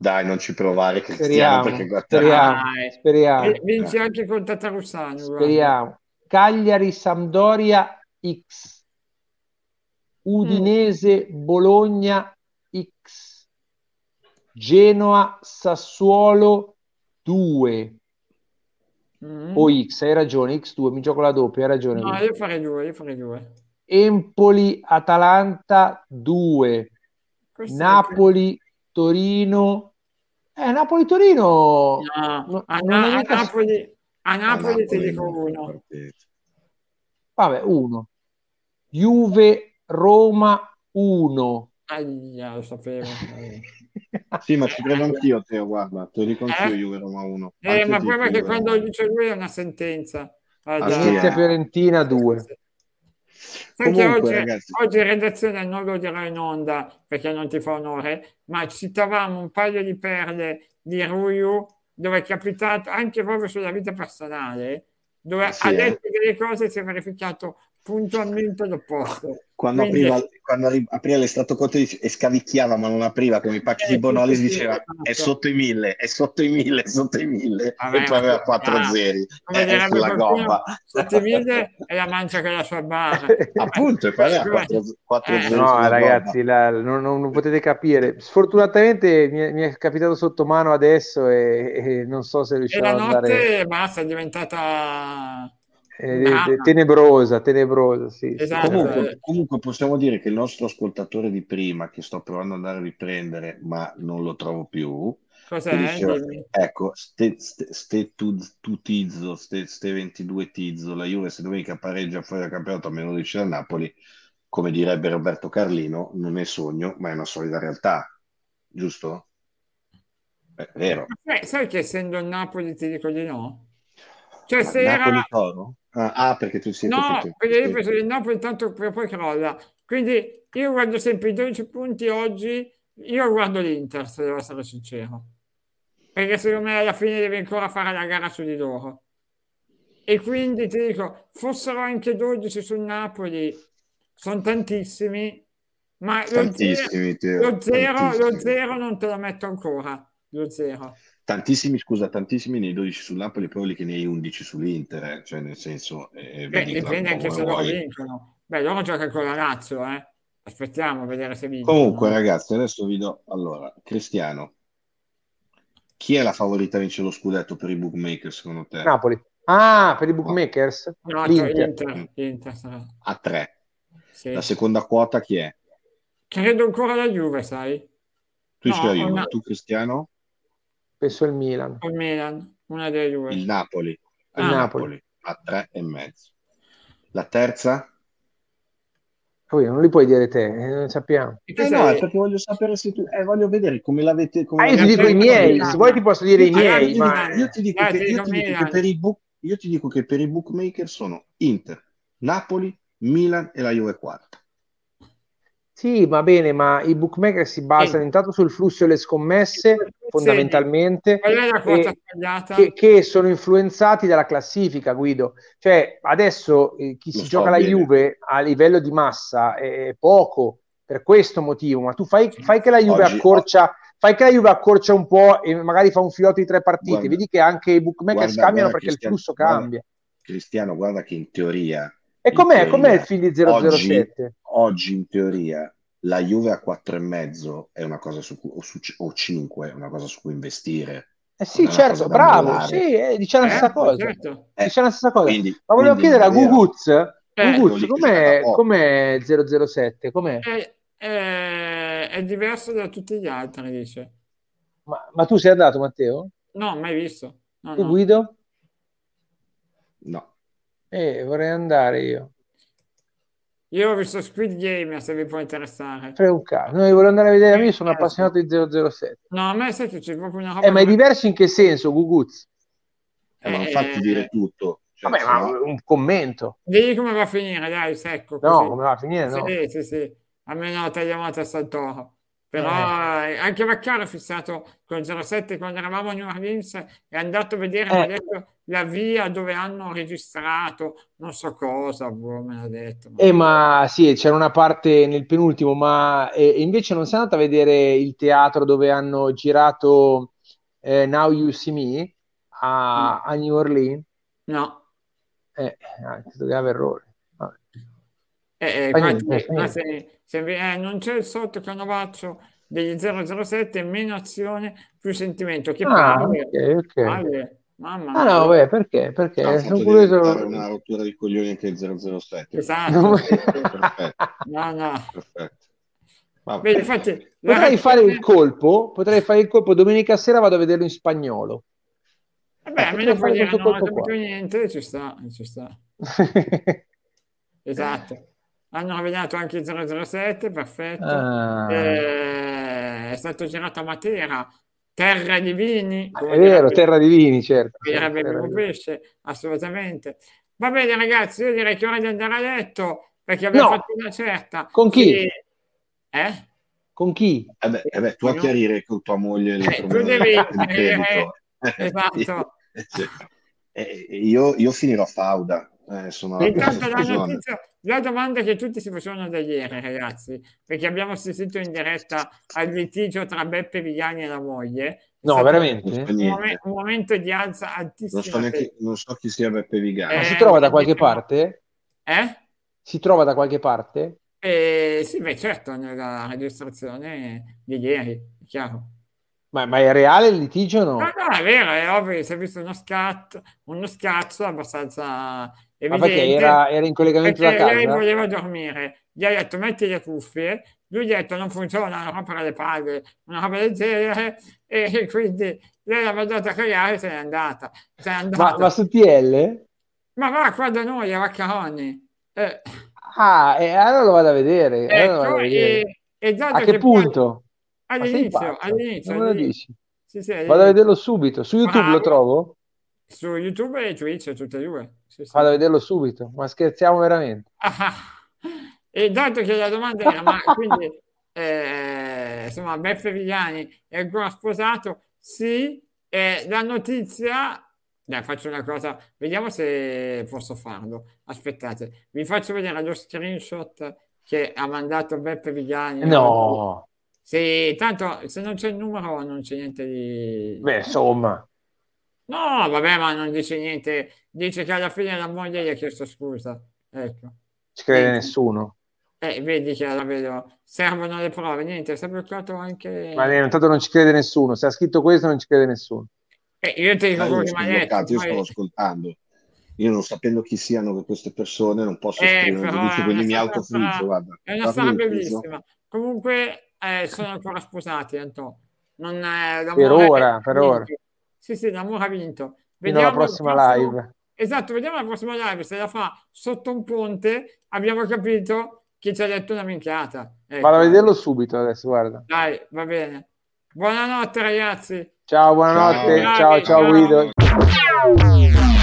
Dai, non ci provare, Cristiano, speriamo, perché guarda- speriamo, Dai. speriamo, E vinci anche con Tatarussano. guarda. speriamo. Cagliari, Sampdoria, X. Udinese, Bologna, X. Genoa, Sassuolo, 2. Mm. O X, hai ragione, X2, mi gioco la doppia, hai ragione. No, io farei due, io farei due. Empoli, Atalanta, 2. Questo è Napoli, Torino. Eh, Napoli, Torino. più- No, a, a Napoli, a Napoli ti dico no, uno. Vabbè, 1. Juve, Roma, 1. Aia, lo sapevo. <laughs> Sì, ma ci credo anch'io, Teo, guarda, te lo dico anch'io, Eh? Juve Roma 1. Eh, ma poi perché quando dice lui è una sentenza. Ah, sì, Venezia, eh. Fiorentina, 2. Comunque, oggi, ragazzi. oggi in redazione non lo dirò in onda perché non ti fa onore, ma citavamo un paio di perle di Ruiu dove è capitato anche proprio sulla vita personale, dove Sì, ha eh. detto delle cose e si è verificato puntualmente l'opposto. Quando Quindi- apriva, quando apriva l'estratto conto dice- e scavicchiava, ma non apriva come i pacchi Eh, di Bonolis, diceva è sotto i mille, è sotto i mille, è sotto i mille, Vabbè, e poi aveva ma- 4 ah, zeri. È, è direbbe sulla gobba. sotto i mille e la mancia con la sua barra. <laughs> Appunto, e poi aveva Eh, 4, 4 eh, zeri No, sulla ragazzi, la- non, non- non potete capire. Sfortunatamente mi è, mi è capitato sotto mano adesso e, e non so se E riuscirò la ad andare. notte basta, è diventata eh, Brava. te- tenebrosa, tenebrosa, sì. Esatto. Comunque, eh. comunque possiamo dire che il nostro ascoltatore di prima, che sto provando ad andare a riprendere, ma non lo trovo più, cos'è? diceva, ecco, ste, ste, ste tu, tu tizzo, ste, ste 22 tizzo, la Juve se domenica pareggia fuori dal campionato a meno 12 al Napoli, come direbbe Roberto Carlino, non è sogno, ma è una solida realtà, giusto? È vero. Sai, sai che essendo il Napoli ti dico di no? Cioè se Napoli era... Toro? Ah, ah, perché tu sei No, capito. perché io penso che il Napoli tanto prima o poi crolla. Quindi io guardo sempre i 12 punti oggi, io guardo l'Inter, se devo essere sincero. Perché secondo me alla fine deve ancora fare la gara su di loro. E quindi ti dico, fossero anche 12 sul Napoli, sono tantissimi, ma lo zero, Tantissimi, lo zero, lo zero non te lo metto ancora, lo zero. Tantissimi, scusa, tantissimi nei 12 sul Napoli, poi quelli che ne hai 11 sull'Inter, eh, cioè nel senso, eh, Beh, vedi dipende anche se loro vincono. Beh, loro giocano con la Lazio, eh. Aspettiamo a vedere se vincono. Comunque, ragazzi, adesso vi do. Allora, Cristiano, chi è la favorita a vincere lo scudetto per i bookmaker, secondo te? Napoli. Ah, per i bookmakers? No, L'Inter. Inter, Inter sarà. A tre. Sì. La seconda quota chi è? Credo ancora la Juve, sai? Tu No, dici la Juve, una- tu Cristiano? Penso il Milan. Il Milan, una delle due. Il Napoli. Il Il Ah. Napoli. A tre e mezzo. La terza? Poi non li puoi dire te, eh, non sappiamo. Che Eh sei- no, perché voglio sapere se tu... Eh, voglio vedere come l'avete... Come Ah, io ti dico i miei, se vuoi ti posso dire i Ah, miei, io ti dico che per i bookmaker sono Inter, Napoli, Milan e la Juve quarta. Sì, va bene, ma i bookmaker si basano Sì. intanto sul flusso delle scommesse, fondamentalmente, Qual è la quota e- sbagliata? che, che sono influenzati dalla classifica, Guido. Cioè, adesso eh, chi Lo si so gioca la bene. Juve a livello di massa è poco per questo motivo, ma tu fai, fai che la Juve Oggi- accorcia, fai che la Juve accorcia un po' e magari fa un filotto di tre partite, Guarda, vedi che anche i bookmakers guarda, cambiano guarda, perché il flusso guarda. cambia. Cristiano, guarda che in teoria, E com'è, teoria, com'è il film di 007? Oggi, oggi in teoria la Juve a quattro e mezzo è una cosa su cui, o, su, o 5 è una cosa su cui investire. Eh sì, certo, bravo, sì, eh, dice la stessa Certo, cosa. certo. Eh, Dice la stessa cosa. quindi- Ma volevo chiedere a. Guguz, Eh, Guguz, lì com'è, com'è 007? Com'è? È, è- è diverso da tutti gli altri, dice. Ma, ma tu sei andato, Matteo? No, mai visto. No, Tu no. Guido? No. Eh, vorrei andare io. Io ho visto Squid Game, se vi può interessare. Frega un cazzo. No, io voglio andare a vedere, io sono Eh, appassionato di 007. No, a me sai che c'è proprio una roba... Eh, ma è diverso in che senso, Guguz? Eh, ma non Eh, fatti dire tutto. Cioè, Vabbè, ma no- un commento. Digli come va a finire, dai, secco. No, così. come va a finire? No. Sì, sì, sì. Almeno tagliamo la testa al toro. Però eh, anche Vaccaro è fissato con 07 quando eravamo a New Orleans, è andato a vedere, mi ha Eh. detto, la via dove hanno registrato, non so cosa, boh, me l'ha detto. Eh, ma sì, c'era una parte nel penultimo, ma eh, invece non sei andato a vedere il teatro dove hanno girato eh, Now You See Me a, a New Orleans? No, Eh, questo grave errore. Eh, eh, niente, fa qua niente. Se- vi- eh, non c'è il sottocanovaccio degli 007, meno azione, più sentimento. Che Ah, palle, ok, ok. palle, mamma Ah mia. no, beh, perché? Perché Ha sono curioso. una rottura di coglioni anche il 007. Esatto. Perfetto, No, no. perfetto. Vedi, infatti, la Potrei fare il colpo, potrei fare il colpo domenica sera vado a vederlo in spagnolo. Vabbè, Eh, fare dire questo non ho colpo capito qua. niente, ci sta, ci sta. <laughs> Esatto. Hanno rovinato anche il 007, perfetto. Ah. Eh, è stato girato a Matera, terra di vini, come È vero, Terra di Vini, certo. direbbe di- Pesce, assolutamente. Va bene ragazzi, io direi che è ora di andare a letto, perché abbiamo No. fatto una certa. Con chi? Sì. Eh? Con chi? Eh beh, eh beh, tu a No. chiarire con tua moglie Eh, tu devi chiarire- esatto. <laughs> Eh, io, io finirò Fauda. Eh, sono Intanto la notizia, la domanda che tutti si facevano da ieri, ragazzi, perché abbiamo assistito in diretta al litigio tra Beppe Vigliani e la moglie. No, veramente? Non Un, momen- un momento di alza Non altissima. so, neanche, non so chi sia Beppe Vigani. Ma Eh, si trova da qualche parte? Eh? Si trova da qualche parte? Eh, sì, beh, certo, nella registrazione di ieri, è chiaro. Ma, ma è reale il litigio o no? No, no, è vero, è ovvio che si è visto uno scatto, uno scazzo abbastanza Ma evidente. perché era, era in collegamento da Perché lei casa? voleva dormire, gli ha detto metti le cuffie, lui gli ha detto non funziona, una roba alle palle, una roba del genere, e quindi lei l'ha mandato a cagare e se n'è andata. Se n'è Ma, andata. ma su TL? Ma va qua da noi, a Vaccaroni. Eh, Ah, e allora lo vado a vedere. allora lo vado ecco, a vedere. e, e A che che poi- punto? Ma sei All'inizio, all'inizio, Non all'inizio. dici? Sì, sì, Vado a all'inizio. vederlo subito. Su YouTube Bravo. lo trovo? Su YouTube e Twitch, tutte e due. Sì, sì. Vado a vederlo subito. Ma scherziamo veramente? Ah, <laughs> e dato che la domanda era, ma <laughs> quindi, eh, insomma, Beppe Vigliani è ancora sposato? Sì, e la notizia, dai, faccio una cosa, vediamo se posso farlo. Aspettate, vi faccio vedere lo screenshot che ha mandato Beppe Vigliani. No. Sì, tanto se non c'è il numero non c'è niente di... Beh, insomma. No, vabbè, ma non dice niente. Dice che alla fine la moglie gli ha chiesto scusa. Ecco. Ci crede Niente. nessuno. Eh, vedi che la vedo. Servono le prove. Niente, si è bloccato anche... Ma eh, intanto non ci crede nessuno. Se ha scritto questo non ci crede nessuno. Eh, io ti dico io quello che sono mi hai detto. bloccato, io poi- stavo ascoltando. Io non sapendo chi siano queste persone, non posso Eh, esprimere però giudizio, è quindi una mi stra- guarda. È una storia friso. bellissima. Comunque eh, sono ancora sposati, Anto. Non, eh, l'amore Per ora, ha per ora. Sì, sì, l'amore ha vinto. Fino alla Vediamo il prossima prossimo- live. Esatto, vediamo la prossima live. Se la fa sotto un ponte, abbiamo capito che ci ha detto una minchiata. Ecco. Vado a vederlo subito adesso, guarda. Dai, va bene. Buonanotte, ragazzi. Ciao, buonanotte. Ciao. Ciao, ciao Ciao. Guido.